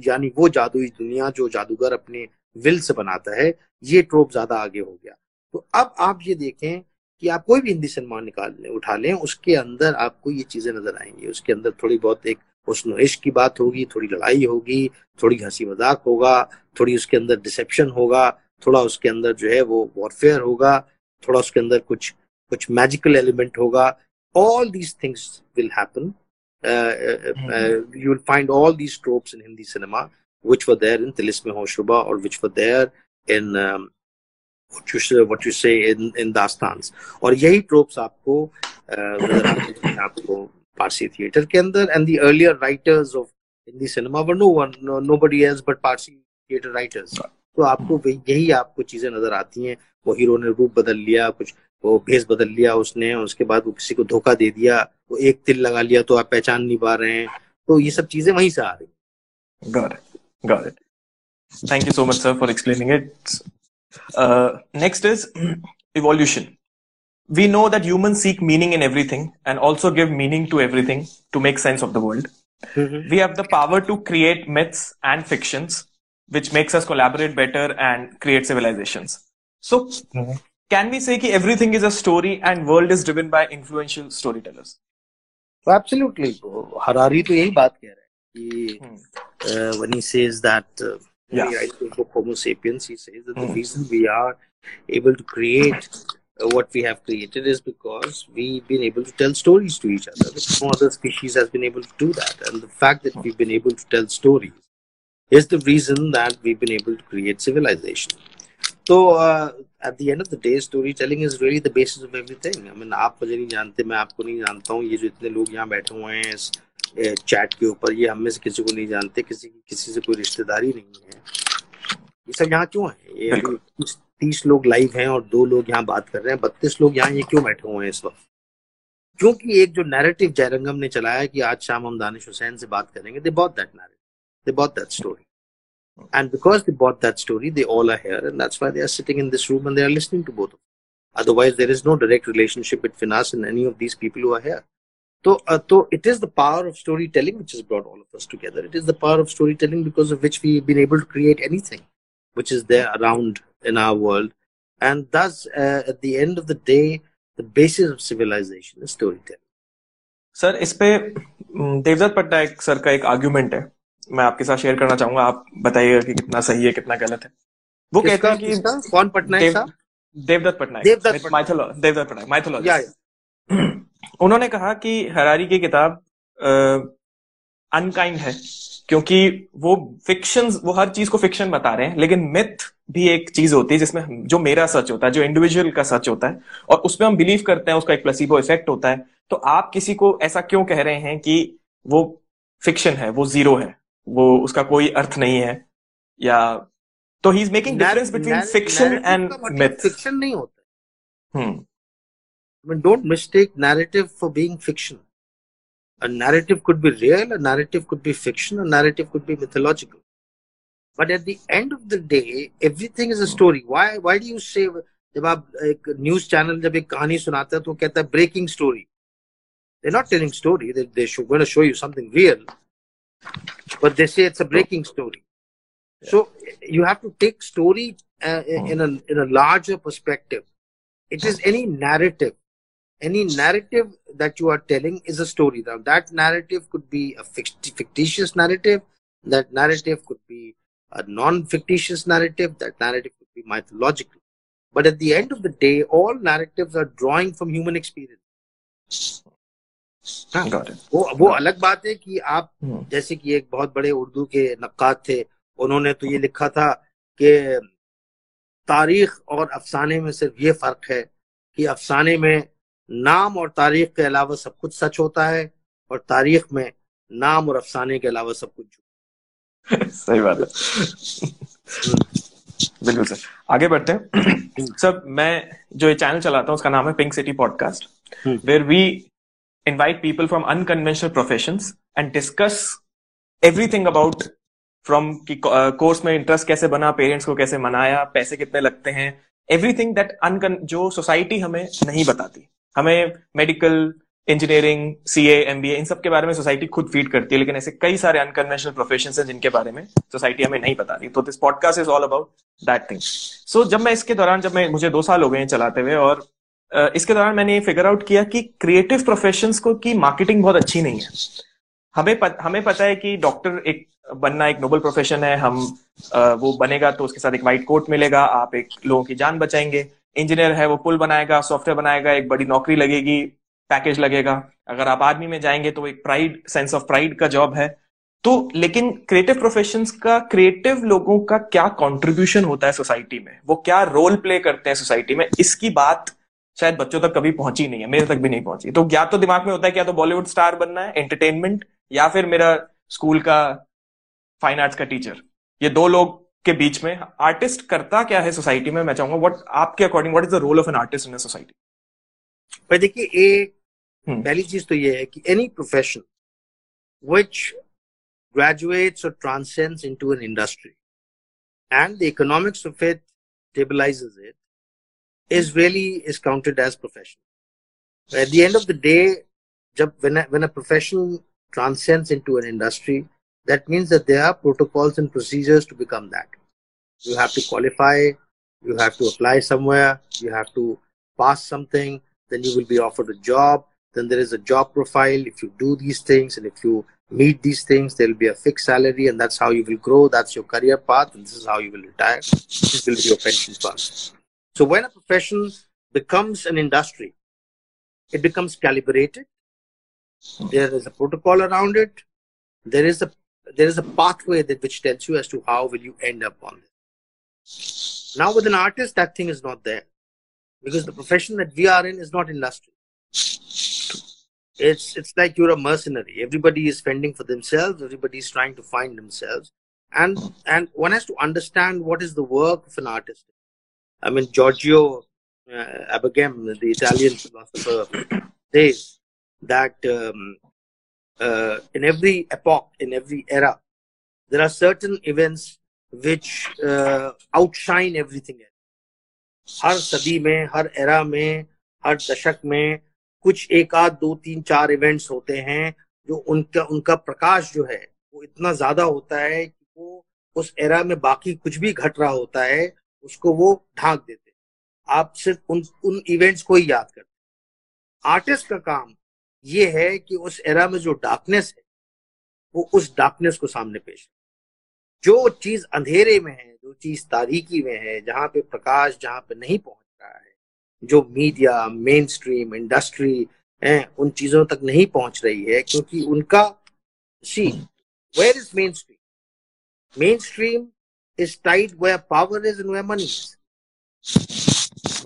यानी वो जादुई दुनिया जो जादूगर अपने विल से बनाता है, ये ट्रोप ज़्यादा आगे हो गया। तो अब आप ये देखें कि आप कोई भी हिंदी सिनेमा निकाल लें, उठा लें, उसके अंदर आपको ये चीज़ें नज़र आएँगी। उसके अंदर थोड़ी बहुत एक हुस्न इश्क की बात होगी, थोड़ी लड़ाई होगी, थोड़ी हँसी मज़ाक होगा, थोड़ी उसके अंदर डिसेप्शन होगा, थोड़ा उसके अंदर जो है वो वॉरफेयर होगा, थोड़ा उसके अंदर कुछ कुछ मैजिकल एलिमेंट होगा all these things will happen uh, uh, uh, you will find all these tropes in Hindi cinema, which were there in Tilisme Hoshruba or which were there in um, what you say, what you say in in Dastans. और यही आपको uh, आपको Parsi theater के अंदर and the earlier writers of Hindi cinema were no one no, nobody else but Parsi theater writers. तो आपको यही आपको चीज़ें नज़र आती हैं वो हीरो ने रूप बदल लिया कुछ वो भेस बदल लिया उसने उसके बाद वो किसी को धोखा दे दिया वो एक तिल लगा लिया तो आप पहचान नहीं पा रहे हैं तो ये सब चीज़ें वहीं से आ रही Got it. Got it. Thank you so much, sir, for explaining it. Uh, next is. We know that humans seek meaning in everything and also give meaning to everything to make sense of the world. Mm-hmm. We have the power to create myths and fictions, which makes us collaborate better and create civilizations. So, mm-hmm. Can we say that everything is a story and world is driven by influential storytellers? Absolutely. Harari to yahi baat keh raha hai. uh, when he says that uh, yeah. he writes the Homo sapiens, he says that hmm. the reason we are able to create uh, what we have created is because we've been able to tell stories to each other. No other species has been able to do that. And the fact that we've been able to tell stories is the reason that we've been able to create civilization. So uh, at the end of the day, storytelling is really the basis of everything. I mean, आप मुझे नहीं जानते, मैं आपको नहीं जानता हूँ. ये जो इतने लोग यहाँ बैठे हुए हैं इस चैट के ऊपर, ये हम में से किसी को नहीं जानते, किसी की किसी से कोई रिश्तेदारी नहीं है. ये सब यहाँ क्यों है? ये तीस लोग लाइव हैं और दो लोग यहाँ बात कर रहे हैं, बत्तीस लोग यहाँ ये क्यों बैठे हुए हैं इस वक्त? क्योंकि एक जो नैरेटिव जयरंगम ने चलाया कि आज शाम हम दानिश हुसैन से बात करेंगे, they bought that narrative, they bought that story. And because they bought that story, they all are here, and that's why they are sitting in this room and they are listening to both of them. Otherwise, there is no direct relationship between us and any of these people who are here. So, uh, so it is the power of storytelling which has brought all of us together. It is the power of storytelling because of which we've been able to create anything which is there around in our world. And thus, uh, at the end of the day, the basis of civilization is storytelling. Sir इस पे Devdutt पट्टायक sir का एक argument है मैं आपके साथ share करना चाहूँगा। आप बताइएगा कि कितना सही है कितना गलत है। वो कहते हैं कि कौन पटनायक देव, देवदत्त पटनायक। देवदत्त देवदत्त पटनायक माइथोलॉजी [CLEARS THROAT] उन्होंने कहा कि हरारी की किताब अनकाइंड है क्योंकि वो फिक्शन वो हर चीज़ को फिक्शन बता रहे हैं लेकिन मिथ भी एक चीज़ होती है जिसमें जो मेरा सच होता है जो इंडिविजुअल का सच होता है और उसमें हम बिलीव करते हैं उसका एक प्लेसिबो इफ़ेक्ट होता है। तो आप किसी को ऐसा क्यों कह रहे हैं कि वो फिक्शन है वो ज़ीरो है? वो उसका कोई अर्थ नहीं है। या तो he is making difference between fiction and myth fiction नहीं होता। हम्म don't mistake narrative for being fiction a narrative could be real a narrative could be fiction a narrative could be mythological but at the end of the day everything is a story why why do you say जब आप एक news channel जब एक कहानी सुनाते हैं तो कहता है breaking story they not telling story they show gonna show you something real but they say it's a breaking story. So you have to take story uh, in a in a larger perspective. It is any narrative, any narrative that you are telling is a story. Now that narrative could be a fictitious narrative. That narrative could be a non-fictitious narrative. That narrative could be mythological. But at the end of the day, all narratives are drawing from human experience. हाँ वो वो अलग बात है कि आप हम्म। जैसे कि एक बहुत बड़े उर्दू के नक्कात थे उन्होंने तो ये लिखा था कि तारीख और अफसाने में सिर्फ़ ये फ़र्क है कि अफसाने में नाम और तारीख के अलावा सब कुछ सच होता है और तारीख में नाम और अफसाने के अलावा सब कुछ [LAUGHS] सही बात है। बिल्कुल सर। आगे बढ़ते हैं। सर मैं जो ये चैनल चलाता हूँ उसका नाम है pink city podcast where we invite people from unconventional professions and discuss everything about from की कोर्स में इंटरेस्ट कैसे बना पेरेंट्स को कैसे मनाया, पैसे कितने लगते हैं एवरीथिंग दैट अनकन जो सोसाइटी हमें नहीं बताती। हमें medical engineering C M B A इन सब के बारे में सोसाइटी खुद फ़ीड करती है, लेकिन ऐसे कई सारे अनकन्वेंशनल प्रोफेशन हैं जिनके बारे में सोसाइटी हमें नहीं बताती। तो this podcast is all about that thing so जब मैं इसके दौरान, जब मैं, मुझे दो साल हो गए हैं चलाते हुए और इसके दौरान मैंने ये फिगर आउट किया कि क्रिएटिव प्रोफेशन को की मार्केटिंग बहुत अच्छी नहीं है। हमें पत, हमें पता है कि डॉक्टर एक बनना एक नोबल प्रोफेशन है हम वो बनेगा तो उसके साथ एक वाइट कोट मिलेगा आप एक लोगों की जान बचाएँगे। इंजीनियर है वो पुल बनाएगा सॉफ्टवेयर बनाएगा एक बड़ी नौकरी लगेगी पैकेज लगेगा। अगर आप आर्मी में जाएँगे तो एक प्राइड सेंस ऑफ़ प्राइड का जॉब है। तो लेकिन क्रिएटिव प्रोफेशन का क्रिएटिव लोगों का क्या कंट्रीब्यूशन होता है सोसाइटी में? वो क्या रोल प्ले करते हैं सोसाइटी में? इसकी बात शायद बच्चों तक कभी पहुँची नहीं है मेरे तक भी नहीं पहुँची। तो या तो दिमाग में होता है क्या तो बॉलीवुड स्टार बनना है एंटरटेनमेंट या फिर मेरा स्कूल का फाइन आर्ट्स का टीचर ये दो लोग के बीच में आर्टिस्ट करता क्या है सोसाइटी में? मैं चाहूँगा व्हाट आपके according what is the role of an artist in a society देखिए एक हम्म। पहली चीज़ तो ये है कि any profession which graduates or transcends into an industry and the economics of it stabilizes it is really is counted as profession at the end of the day when a, when a profession transcends into an industry that means that there are protocols and procedures to become that. You have to qualify you have to apply somewhere you have to pass something then you will be offered a job then there is a job profile. If you do these things and if you meet these things there will be a fixed salary and that's how you will grow. That's your career path and this is how you will retire. This will be your pension fund so when a profession becomes an industry it becomes calibrated. There is a protocol around it. There is a there is a pathway that which tells you as to how will you end up on it now with an artist that thing is not there. Because the profession that we are in is not industry. It's it's like you're a mercenary. Everybody is fending for themselves. Everybody is trying to find themselves. And and one has to understand what is the work of an artist i mean giorgio uh, Agamben the italian philosopher says that um, uh, in every epoch in every era there are certain events which uh, outshine everything else हर सदी में हर era में हर दशक में कुछ एक आध दो तीन चार इवेंट्स होते हैं जो उनका उनका प्रकाश जो है वो इतना ज़्यादा होता है कि वो उस एरा में बाकी कुछ भी घट रहा होता है उसको वो ढांक देते आप सिर्फ़ उन उन इवेंट्स को ही याद करते आर्टिस्ट का काम ये है कि उस एरा में जो डार्कनेस है, वो उस डार्कनेस को सामने पेश जो चीज़ अंधेरे में है, जो चीज़ तारीकी में है, जहाँ पे प्रकाश जहाँ पे नहीं पहुँच रहा है, जो मीडिया मेन स्ट्रीम इंडस्ट्री है, उन चीज़ों तक नहीं पहुँच रही है, क्योंकि उनका see where is mainstream mainstream is tight where power is in where money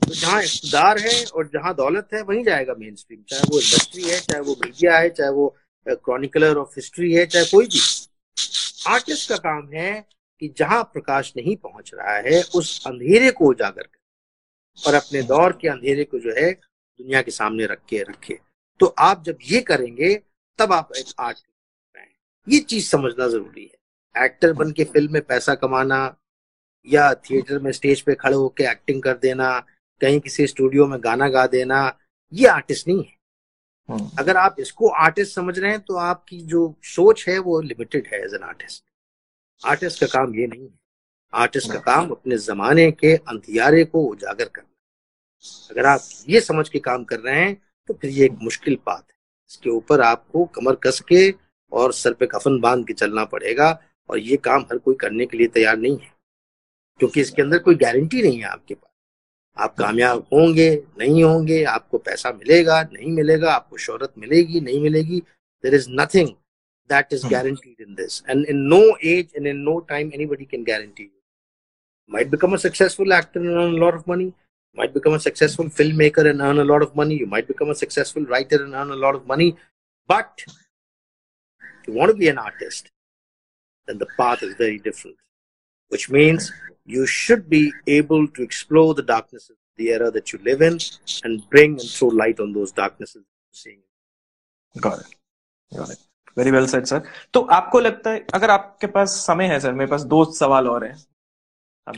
तो जहाँ इकतदार है और जहाँ दौलत है, वहीं जाएगा मेन स्ट्रीम चाहे वो इंडस्ट्री है, चाहे वो मीडिया है, चाहे वो क्रॉनिकलर ऑफ़ हिस्ट्री है, चाहे कोई भी। आर्टिस्ट का काम है कि जहाँ प्रकाश नहीं पहुँच रहा है, उस अंधेरे को उजागर कर और अपने दौर के अंधेरे को जो है, दुनिया के सामने रख के रखे। तो आप जब ये करेंगे, तब आप एक आर्ट ये चीज़ समझना ज़रूरी है। एक्टर बन के फ़िल्म में पैसा कमाना या थिएटर में स्टेज पे खड़े होकर एक्टिंग कर देना कहीं किसी स्टूडियो में गाना गा देना ये आर्टिस्ट नहीं है। हम्म। अगर आप इसको आर्टिस्ट समझ रहे हैं तो आपकी जो सोच है वो लिमिटेड है एज एन आर्टिस्ट आर्टिस्ट का काम ये नहीं है। आर्टिस्ट का काम अपने जमाने के अंधियारे को उजागर करना अगर आप ये समझ के काम कर रहे हैं तो फिर ये एक मुश्किल बात है। इसके ऊपर आपको कमर कस के और सर पे कफन बाँध के चलना पड़ेगा। और ये काम हर कोई करने के लिए तैयार नहीं है क्योंकि इसके अंदर कोई गारंटी नहीं है आपके पास। आप कामयाब होंगे नहीं होंगे आपको पैसा मिलेगा नहीं मिलेगा आपको शोहरत मिलेगी नहीं मिलेगी there is nothing that is guaranteed in this and in no age and in no time anybody can guarantee you might become a actor and earn lot of money might become a film maker and earn a of money you might become a writer and earn a of money but you want be an artist then the path is very different which means you should be able to explore the darknesses of the era that you live in and bring and throw light on those darknesses seeing got it got it very well said sir तो आपको लगता है अगर आपके पास समय है sir मेरे पास दो सवाल और हैं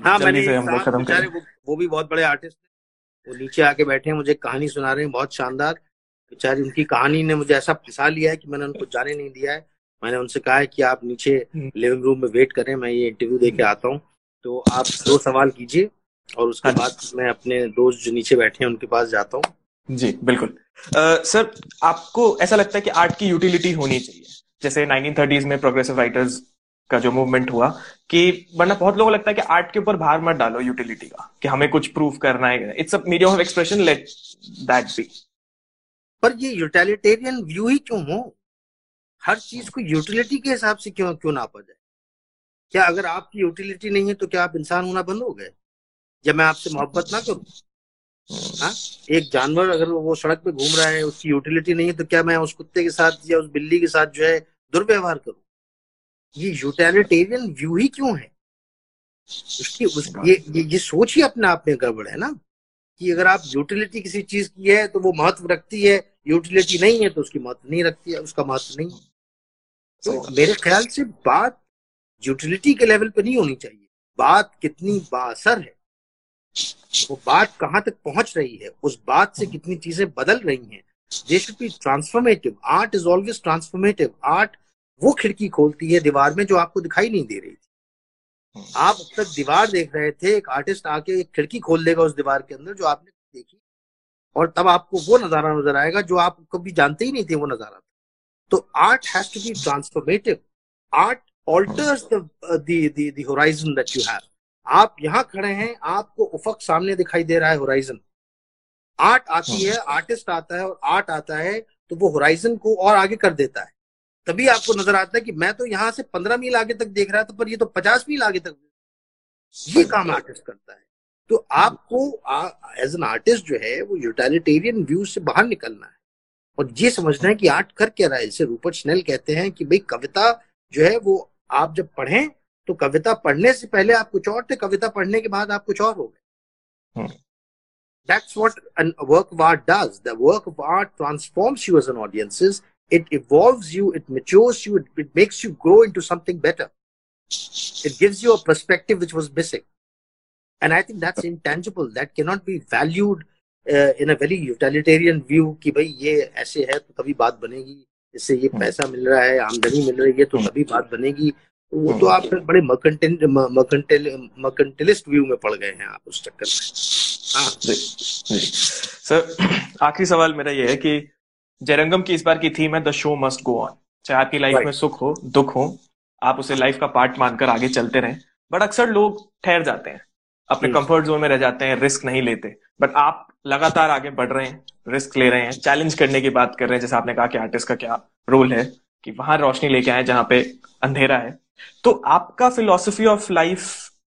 हाँ मैंने हम लोग खत्म करें वो, वो भी बहुत बड़े आर्टिस्ट थे वो नीचे आके बैठे हैं मुझे कहानी सुना रहे हैं बहुत शानदार बेचारी उनकी कहानी ने मुझे ऐसा फंसा लिया है कि मैंने उनको जाने नहीं दिया है मैंने उनसे कहा है कि आप नीचे लिविंग हम्म। रूम में वेट करें मैं ये इंटरव्यू दे के आता हूँ। तो आप दो सवाल कीजिए और उसके हाँ बाद मैं अपने दोस्त जो नीचे बैठे हैं उनके पास जाता हूँ। जी बिल्कुल। सर आपको ऐसा लगता है कि आर्ट की यूटिलिटी होनी चाहिए? जैसे नाइनटीन में प्रोग्रेसिव राइटर्स का जो मूवमेंट हुआ कि वरना बहुत लोगों को लगता है कि आर्ट के ऊपर भार मत डालो यूटिलिटी का कि हमें कुछ प्रूफ करना है। It's a medium of expression let that be पर ये यूटिलिटेरियन व्यू ही क्यों हो? हर चीज़ को यूटिलिटी के हिसाब से क्यों क्यों नापा जाए? क्या अगर आपकी यूटिलिटी नहीं है तो क्या आप इंसान होना बंद हो गए? जब मैं आपसे मोहब्बत ना करूँ हाँ? एक जानवर अगर वो सड़क पे घूम रहा है उसकी यूटिलिटी नहीं है तो क्या मैं उस कुत्ते के साथ या उस बिल्ली के साथ जो है दुर्व्यवहार करूँ? ये यूटिलिटेरियन व्यू ही क्यों है? उसकी उस ये, ये ये सोच ही अपने आप में गड़बड़ है ना? कि अगर आप यूटिलिटी किसी चीज़ की है तो वो महत्व रखती है यूटिलिटी नहीं है तो उसकी महत्व नहीं रखती है उसका महत्व नहीं तो मेरे ख्याल से बात यूटिलिटी के लेवल पे नहीं होनी चाहिए। बात कितनी बासर है वो बात कहाँ तक पहुँच रही है उस बात से कितनी चीज़ें बदल रही हैं। They should be transformative art is always transformative art वो खिड़की खोलती है दीवार में जो आपको दिखाई नहीं दे रही थी। आप अब तक दीवार देख रहे थे एक आर्टिस्ट आके एक खिड़की खोल देगा उस दीवार के अंदर जो आपने देखी। और तब आपको वो नज़ारा नज़र आएगा जो आप कभी जानते ही नहीं थे वो नज़ारा तो art has to be transformative art alters the horizon that you have आप यहाँ खड़े हैं आपको उफक सामने दिखाई दे रहा है होराइजन आर्ट आती है आर्टिस्ट आता है और आर्ट आता है तो वो होराइजन को और आगे कर देता है. तभी आपको नज़र आता है कि मैं तो यहाँ से पंद्रह मील आगे तक देख रहा था पर ये तो पचास मील आगे तक ये काम आर्टिस्ट करता है। तो आपको एज एन आर्टिस्ट जो है वो यूटिलिटेरियन व्यू से बाहर निकलना है। और ये समझना है कि आर्ट कर क्या रहा है जैसे रूपर्ट स्नेल कहते हैं कि भाई कविता जो है वो आप जब पढ़ें तो कविता पढ़ने से पहले आप कुछ और थे कविता पढ़ने के बाद आप कुछ और हो गए That's what a work of art does. The work of art transforms you as an audience. It evolves you, it matures you, it, it makes you grow into something better. It gives you a perspective which was missing. And I think that's intangible. That cannot be valued uh, in very very view कि भाई ये ऐसे है तो तभी बात बनेगी इससे ये पैसा मिल रहा है आमदनी मिल रही है तो तभी बात बनेगी। वो तो आप बड़े मर्केंटलिस्ट व्यू में पड़ गए हैं आप उस चक्कर में। हाँ। सर आखिरी सवाल मेरा ये है कि जयरंगम की इस बार की थीम है the show must go on चाहे आपकी लाइफ में सुख हो दुख हो आप उसे लाइफ का पार्ट मानकर आगे चलते रहें। बट अक्सर लोग ठहर जाते हैं अपने कंफर्ट हम्म। जोन में रह जाते हैं रिस्क नहीं लेते। बट आप लगातार आगे बढ़ रहे हैं रिस्क ले रहे हैं चैलेंज करने की बात कर रहे हैं जैसे आपने कहा कि आर्टिस्ट का क्या रोल है कि वहाँ रोशनी लेके आए जहाँ पे अंधेरा है। तो आपका फिलोसफी ऑफ़ लाइफ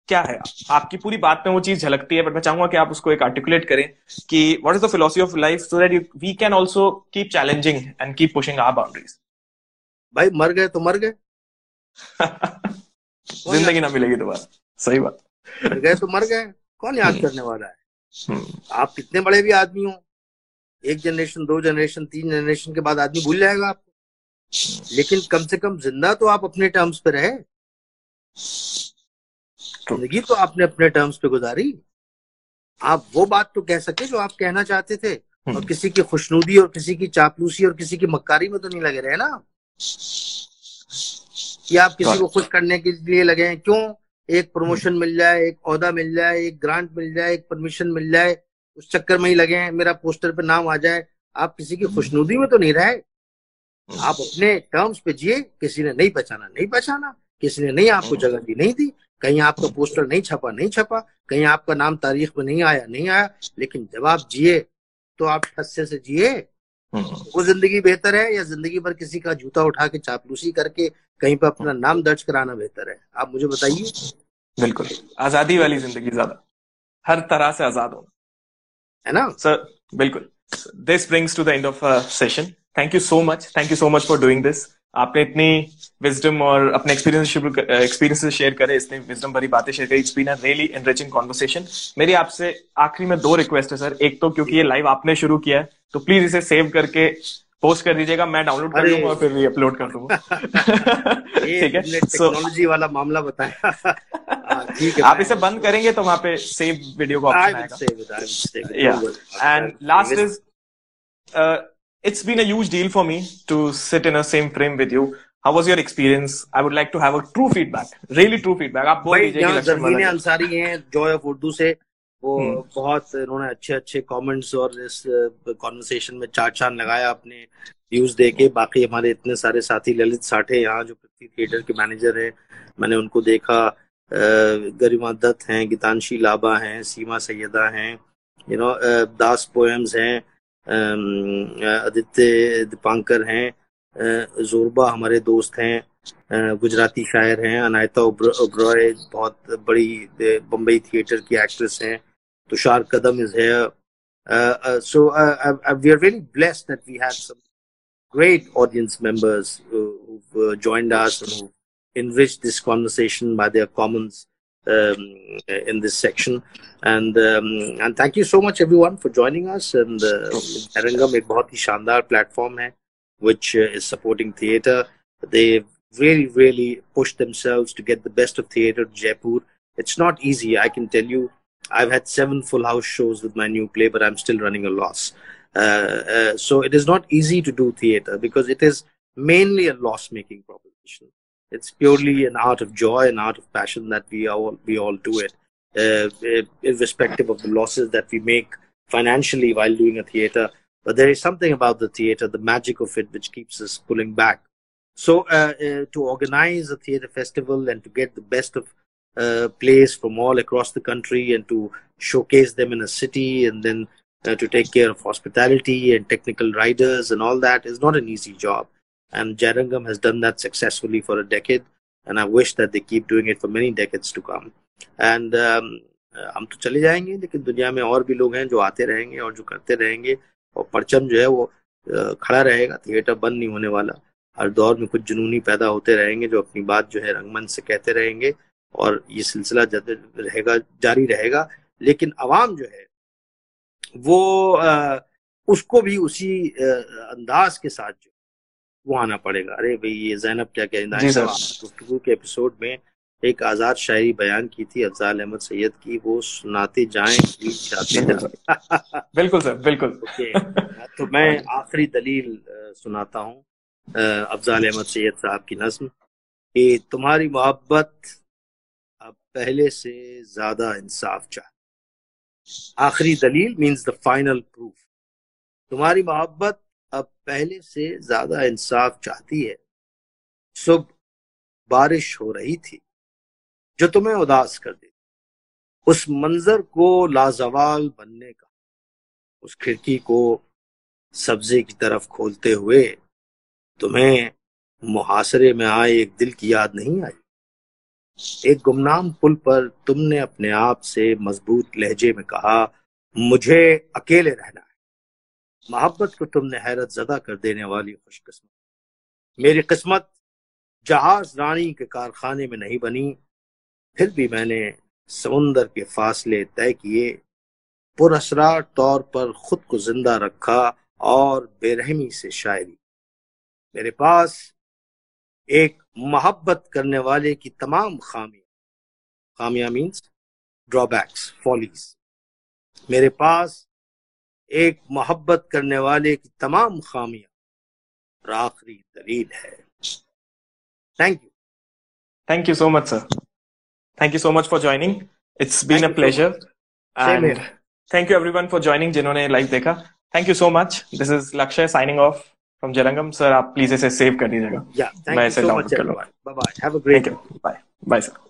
क्या है? आपकी पूरी बात में वो चीज़ झलकती है बट मैं चाहूँगा कि आप उसको एक आर्टिकुलेट करें कि what is the philosophy of life so that we can also keep challenging and keep pushing our boundaries भाई मर गए तो मर गए। [LAUGHS] ज़िंदगी ना मिलेगी दोबारा। सही बात। मर गए तो मर गए। कौन याद। [LAUGHS] करने वाला है। आप कितने बड़े भी आदमी हो एक जनरेशन दो जनरेशन तीन जनरेशन के बाद आदमी भूल जाएगा आपको। लेकिन कम से कम ज़िंदा तो आप अपने टर्म्स पे रहे। ज़िंदगी तो आपने अपने टर्म्स पे गुजारी। आप वो बात तो कह सके जो आप कहना चाहते थे। और हम्म। किसी की खुशनुदी और किसी की चापलूसी और किसी की मक्कारी में तो नहीं लगे रहे ना। कि आप किसी को खुश करने के लिए लगे हैं। क्यों? एक प्रमोशन मिल जाए, एक औहदा मिल जाए, एक ग्रांट मिल जाए, एक परमिशन मिल जाए, उस चक्कर में ही लगे हैं, मेरा पोस्टर पे नाम आ जाए। आप किसी की खुशनुदी में तो नहीं रहे। आप अपने टर्म्स पे जिए, किसी ने नहीं पहचाना नहीं पहचाना, किसी ने नहीं आपको जगह दी, नहीं दी। कहीं आपका पोस्टर नहीं छपा नहीं छपा, कहीं आपका नाम तारीख में नहीं आया नहीं आया। लेकिन जब आप जिए तो आप ठस्से से जिए। वो ज़िंदगी बेहतर है या ज़िंदगी भर किसी का जूता उठा के चापलूसी करके कहीं पर अपना नाम दर्ज कराना बेहतर है? आप मुझे बताइए। बिल्कुल। आज़ादी वाली ज़िंदगी ज़्यादा। हर तरह से आज़ाद होना। है ना? सर बिल्कुल। This brings to the end of session thank you so much thank you so much for doing this आपने इतनी विजडम और अपने एक्सपीरियंस एक्सपीरियंस शेयर करे इतनी विजडम भरी बातें शेयर करी। It's been a really enriching conversation मेरी आपसे आखिरी में दो रिक्वेस्ट है सर एक तो क्योंकि ये लाइव आपने शुरू किया है तो प्लीज़ इसे सेव करके पोस्ट कर दीजिएगा मैं डाउनलोड कर लूँगा और फिर अपलोड कर दूँगा [LAUGHS] ठीक है? टेक्नोलॉजी so, वाला मामला बताया। [LAUGHS] ठीक है आप इसे बंद करेंगे तो वहाँ पे सेव वीडियो का ऑप्शन आएगा। And last is it's been a huge deal for me to sit in same frame with you how was your experience I would like to have a true feedback really true feedback आप बोल दीजिए अंसारी हैं Joy of Urdu से वो हम्म। बहुत इन्होंने अच्छे अच्छे कमेंट्स और इस कॉन्वर्सेशन में चार चाँद लगाया अपने व्यूज़ दे के बाकी हमारे इतने सारे साथी ललित साठे यहाँ जो पृथ्वी थिएटर के मैनेजर हैं मैंने उनको देखा। गरिमा दत्त हैं गीतांशी लाबा हैं सीमा सैयदा हैं यू नो दास पोएम्स हैं आदित्य दीपांकर हैं जोरबा हमारे दोस्त हैं गुजराती शायर हैं अनायता ओब्रॉय बहुत बड़ी बम्बई थिएटर की एक्ट्रेस हैं। तुषार कदम इज है so we are very blessed that we have some great audience members who, who've uh, joined us and who enriched this conversation by their comments um, in this section. And um, and thank you so much everyone for joining us. And uh, Arangam एक बहुत ही शानदार platform है, which uh, is supporting theatre. They've really really pushed themselves to get the best of theatre to Jaipur. It's not easy, I can tell you. I've had seven full house shows with my new play, but I'm still running a loss. Uh, uh, so it is not easy to do theatre because it is mainly a loss making proposition it's purely an art of joy, an art of passion that we all we all do it, uh, irrespective of the losses that we make financially while doing a theater. But there is something about the theater, the magic of it, which keeps us pulling back. So uh, uh, to organize a theater festival and to get the best of uh, plays from all across the country and to showcase them in a city and then uh, to take care of hospitality and technical riders and all that is not an easy job. And Jarangam has done that successfully for a decade. And I wish that they keep doing it for many decades to come. And um, हम तो चले जाएंगे लेकिन दुनिया में और भी लोग हैं जो आते रहेंगे और जो करते रहेंगे और परचम जो है वो खड़ा रहेगा थिएटर बंद नहीं होने वाला हर दौर में कुछ जुनूनी पैदा होते रहेंगे जो अपनी बात जो है रंगमंच से कहते रहेंगे और ये सिलसिला रहेगा जारी रहेगा। लेकिन आवाम जो है वो आ, उसको भी उसी अंदाज के साथ जो वो आना पड़ेगा। अरे भाई ये जैनब क्या कहना गुफ्तु के एपिसोड में एक आज़ाद शायरी बयान की थी अफजाल अहमद सैयद की वो सुनाते जाएँ बिल्कुल सर बिल्कुल। ओके तो मैं आखिरी दलील सुनाता हूँ अफजाल अहमद सैयद साहब की नज्म कि तुम्हारी मोहब्बत पहले से ज़्यादा इंसाफ चाह आखिरी दलील मीन्स द फाइनल प्रूफ तुम्हारी मोहब्बत अब पहले से ज़्यादा इंसाफ चाहती है। सुबह बारिश हो रही थी, जो तुम्हें उदास कर दे उस मंजर को लाजवाल बनने का, उस खिड़की को सब्जे की तरफ़ खोलते हुए तुम्हें मुहासरे में आए एक दिल की याद नहीं आई? एक गुमनाम पुल पर तुमने अपने आप से मज़बूत लहजे में कहा, मुझे अकेले रहना है। मोहब्बत को तुमने हैरत जदा कर देने वाली खुशकिस्मत। मेरी किस्मत जहाज़ रानी के कारखाने में नहीं बनी। फिर भी मैंने समुंदर के फासले तय किए। पुरसरार तौर पर खुद को ज़िंदा रखा और बेरहमी से शायरी मेरे पास एक मोहब्बत करने वाले की तमाम खामियाँ। खामियाँ मीन्स ड्रॉबैक्स फॉलीज मेरे पास एक मोहब्बत करने वाले की तमाम खामियाँ और आखिरी दलील है। Thank you thank you so much sir thank you so much for joining it's been a pleasure and thank you everyone for joining जिन्होंने लाइव देखा. Thank you so much this is Lakshya signing off from Jarangam sir आप please इसे save कर दीजिएगा। मैं इसे download कर लूँगा। Bye bye have a great bye bye sir